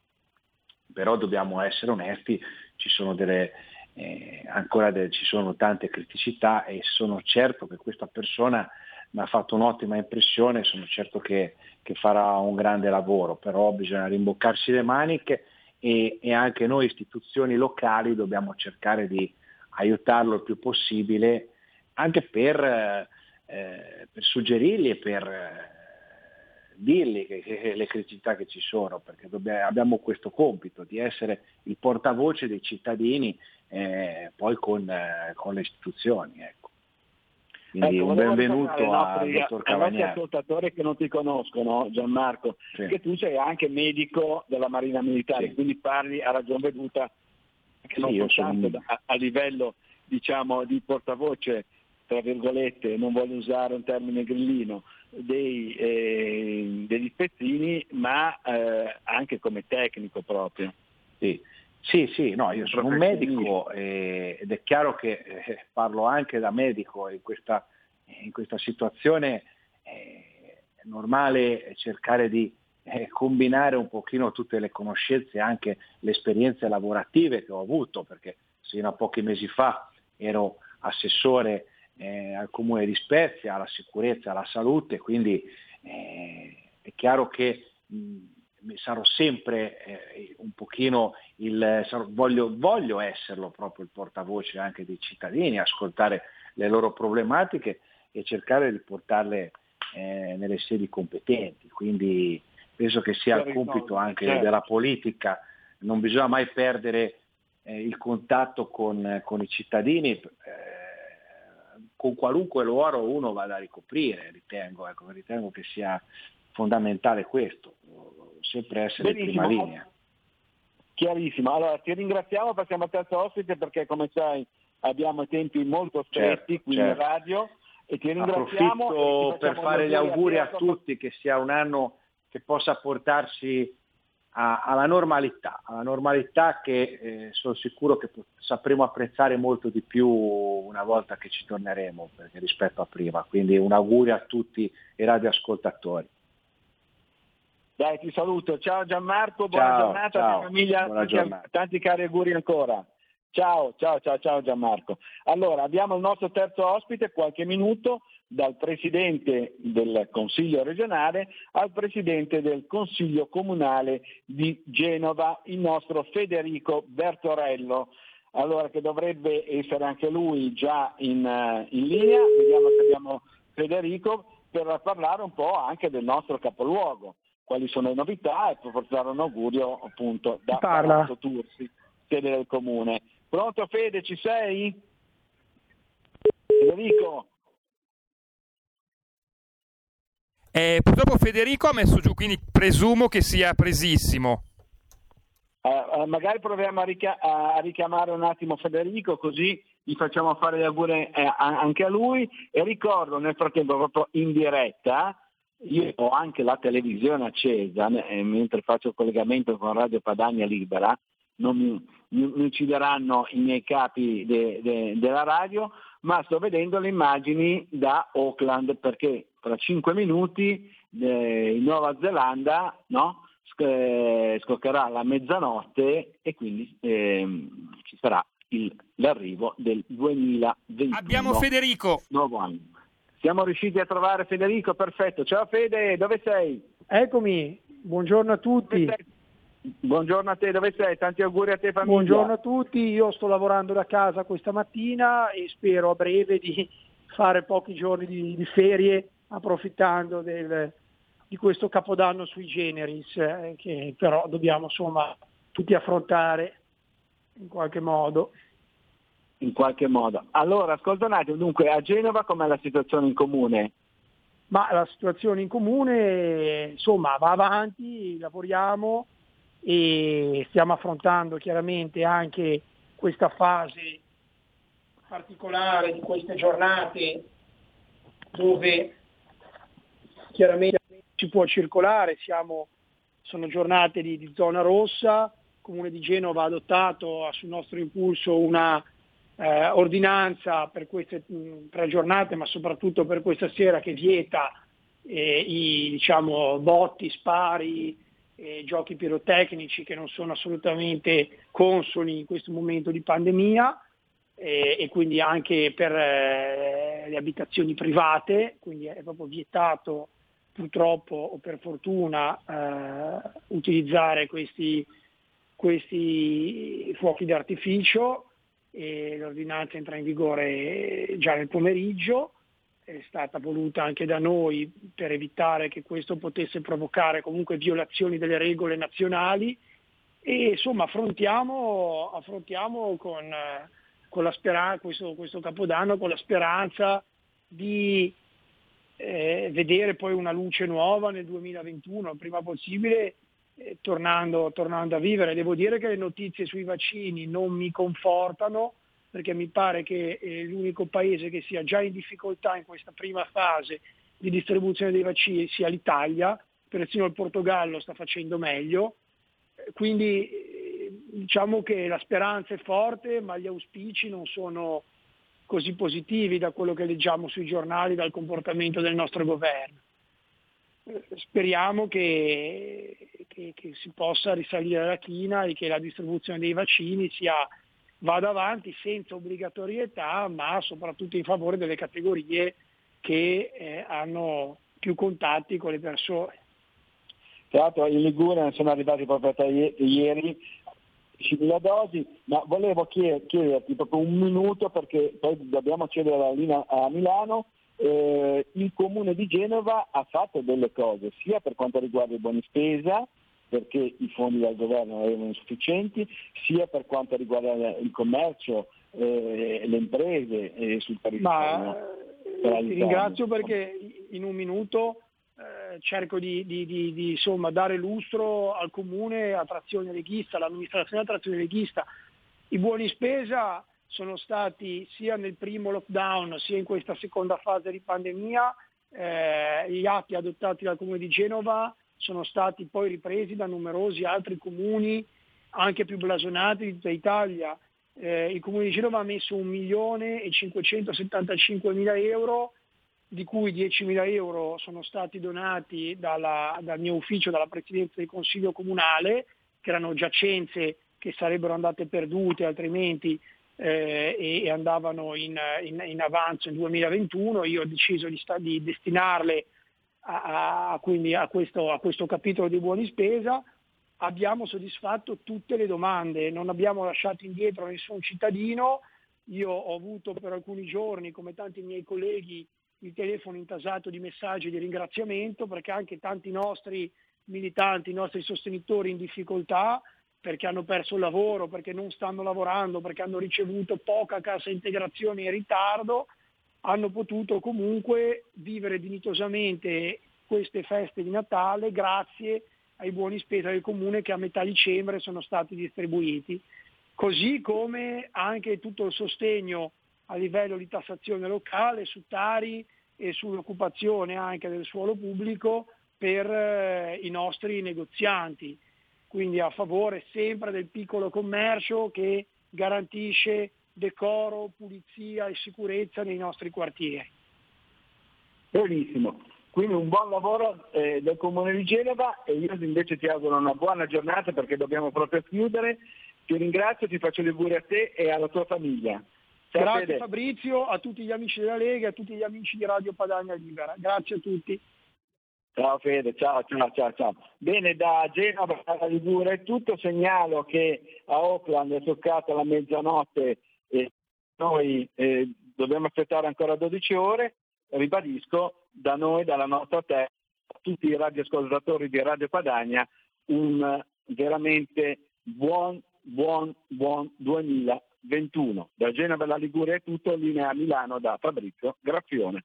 però dobbiamo essere onesti, ci sono delle, eh, ancora de- ci sono tante criticità e sono certo che questa persona mi ha fatto un'ottima impressione, sono certo che, che farà un grande lavoro, però bisogna rimboccarsi le maniche e, e anche noi istituzioni locali dobbiamo cercare di aiutarlo il più possibile anche per, eh, eh, per suggerirgli e per eh, dirgli che, che le criticità che ci sono, perché dobbiamo- abbiamo questo compito di essere il portavoce dei cittadini eh, poi con, eh, con le istituzioni. Ecco. Quindi Ecco, un benvenuto al dottor ai Cavagnari. ascoltatori che non ti conoscono, Gianmarco, Sì. che tu sei anche medico della Marina Militare, Sì. quindi parli a ragion veduta che non Sì, soltanto sono- a, a livello diciamo, di portavoce, tra virgolette, non voglio usare un termine grillino, dei, eh, degli spezzini, ma eh, anche come tecnico proprio. Sì, sì, sì, no, io sono un medico eh, ed è chiaro che eh, parlo anche da medico in questa, in questa situazione eh, è normale cercare di eh, combinare un pochino tutte le conoscenze e anche le esperienze lavorative che ho avuto, perché fino a pochi mesi fa ero assessore eh, al comune di Spezia, alla sicurezza, alla salute, quindi eh, è chiaro che mh, sarò sempre eh, un pochino il sarò- voglio, voglio esserlo proprio il portavoce anche dei cittadini, ascoltare le loro problematiche e cercare di portarle eh, nelle sedi competenti. Quindi penso che sia il Per compito anche certo. della politica, non bisogna mai perdere eh, il contatto con, con i cittadini. eh, con qualunque ruolo uno vada a ricoprire, ritengo, ecco, ritengo che sia fondamentale questo, sempre essere in prima Benissimo. linea. Chiarissimo, allora ti ringraziamo, passiamo al terzo ospite perché come sai abbiamo i tempi molto stretti Certo, qui certo. in radio e ti ringraziamo. Approfitto e per fare gli auguri a tutti che sia un anno che possa portarci a- alla normalità, alla normalità che eh, sono sicuro che sapremo apprezzare molto di più una volta che ci torneremo rispetto a prima. Quindi un augurio a tutti i radioascoltatori. Dai, ti saluto. Ciao Gianmarco, buona Ciao, giornata ciao, famiglia, buona tanti, giornata. tanti cari auguri ancora. Ciao, ciao, ciao, ciao Gianmarco. Allora, abbiamo il nostro terzo ospite, qualche minuto, dal Presidente del Consiglio regionale al Presidente del Consiglio comunale di Genova, il nostro Federico Bertorello. Allora, che dovrebbe essere anche lui già in, eh, in linea, vediamo se abbiamo Federico, per parlare un po' anche del nostro capoluogo quali sono le novità e per portare un augurio appunto da Parla. Palazzo Tursi, sede del comune. Pronto Fede, ci sei? Federico? Eh, purtroppo Federico ha messo giù, quindi presumo che sia presissimo. Eh, eh, magari proviamo a, rica- a richiamare un attimo Federico così gli facciamo fare gli auguri eh, anche a lui e ricordo nel frattempo proprio in diretta io ho anche la televisione accesa eh, mentre faccio il collegamento con Radio Padania Libera, non mi, mi- mi uccideranno i miei capi de- de- della radio, ma sto vedendo le immagini da Auckland perché tra cinque minuti eh, in Nuova Zelanda no, sc- eh, scoccherà la mezzanotte e quindi ehm, ci sarà il- l'arrivo del 2021. Abbiamo Federico. Nuovo anno. Siamo riusciti a trovare Federico, perfetto. Ciao Fede, dove sei? Eccomi, buongiorno a tutti. Buongiorno a te, dove sei? Tanti auguri a te famiglia. Buongiorno a tutti, io sto lavorando da casa questa mattina e spero a breve di fare pochi giorni di, di ferie approfittando del- di questo capodanno sui generis eh, che però dobbiamo insomma tutti affrontare in qualche modo. In qualche modo. Allora, ascolta un attimo, dunque a Genova com'è la situazione in comune? Ma la situazione in comune insomma va avanti, lavoriamo e stiamo affrontando chiaramente anche questa fase particolare di queste giornate dove chiaramente si può circolare, siamo, sono giornate di, di zona rossa, il Comune di Genova ha adottato sul nostro impulso una eh, ordinanza per queste mh, tre giornate, ma soprattutto per questa sera che vieta eh, i diciamo, botti, spari, eh, giochi pirotecnici che non sono assolutamente consoni in questo momento di pandemia e quindi anche per eh, le abitazioni private, quindi è proprio vietato purtroppo o per fortuna eh, utilizzare questi, questi fuochi d'artificio e l'ordinanza entra in vigore già nel pomeriggio, è stata voluta anche da noi per evitare che questo potesse provocare comunque violazioni delle regole nazionali. E insomma affrontiamo, affrontiamo con, con speranza, questo, questo capodanno con la speranza di eh, vedere poi una luce nuova nel 2021, il prima possibile, eh, tornando, tornando a vivere. Devo dire che le notizie sui vaccini non mi confortano perché mi pare che eh, l'unico paese che sia già in difficoltà in questa prima fase di distribuzione dei vaccini sia l'Italia, persino il Portogallo sta facendo meglio, Eh, quindi diciamo che la speranza è forte ma gli auspici non sono così positivi da quello che leggiamo sui giornali, dal comportamento del nostro governo. Speriamo che, che- che si possa risalire la china e che la distribuzione dei vaccini sia, vada avanti senza obbligatorietà, ma soprattutto in favore delle categorie che eh, hanno più contatti con le persone. Tra l'altro in Liguria sono arrivati proprio ie- ieri 10.000 dosi, ma volevo chied- chiederti proprio un minuto perché poi dobbiamo cedere la linea a Milano. Eh, il comune di Genova ha fatto delle cose sia per quanto riguarda i buoni spesa perché i fondi del governo erano insufficienti, sia per quanto riguarda il commercio, eh, le imprese eh, sul territorio. Ma eh, ti ringrazio perché in un minuto eh, cerco di, di- di- di, insomma, dare lustro al comune a trazione leghista, all'amministrazione a trazione leghista. I buoni spesa sono stati sia nel primo lockdown sia in questa seconda fase di pandemia, eh, gli atti adottati dal comune di Genova sono stati poi ripresi da numerosi altri comuni anche più blasonati di tutta Italia. Eh, il comune di Genova ha messo 1 milione e 575 mila euro di cui 10.000 euro sono stati donati dalla- dal mio ufficio, dalla Presidenza del Consiglio Comunale, che erano giacenze che sarebbero andate perdute altrimenti eh, e, andavano in, in- in avanzo nel 2021. Io ho deciso di, sta- di destinarle a, a- quindi a questo, a questo capitolo di buoni spesa. Abbiamo soddisfatto tutte le domande, non abbiamo lasciato indietro nessun cittadino. Io ho avuto per alcuni giorni, come tanti miei colleghi, il telefono intasato di messaggi di ringraziamento perché anche tanti nostri militanti, i nostri sostenitori in difficoltà, perché hanno perso il lavoro, perché non stanno lavorando, perché hanno ricevuto poca cassa integrazione in ritardo, hanno potuto comunque vivere dignitosamente queste feste di Natale grazie ai buoni spesa del comune che a metà dicembre sono stati distribuiti. Così come anche tutto il sostegno a livello di tassazione locale su Tari e sull'occupazione anche del suolo pubblico per eh, i nostri negozianti, quindi a favore sempre del piccolo commercio che garantisce decoro, pulizia e sicurezza nei nostri quartieri. Benissimo, quindi un buon lavoro eh, del Comune di Genova e io invece ti auguro una buona giornata perché dobbiamo proprio chiudere. Ti ringrazio, ti faccio gli auguri a te e alla tua famiglia. Ciao, Grazie Fede. Fabrizio, a tutti gli amici della Lega e a tutti gli amici di Radio Padania Libera. Grazie a tutti. Ciao Fede, ciao, ciao, ciao, ciao. Bene, da Genova alla Ligure è tutto, segnalo che a Auckland è toccata la mezzanotte e noi eh, dobbiamo aspettare ancora 12 ore. Ribadisco, da noi, dalla nostra terra, a tutti i radioascoltatori di Radio Padania, un veramente buon, buon, buon 2021. Da Genova alla Liguria è tutto, linea a Milano da Fabrizio Graffione.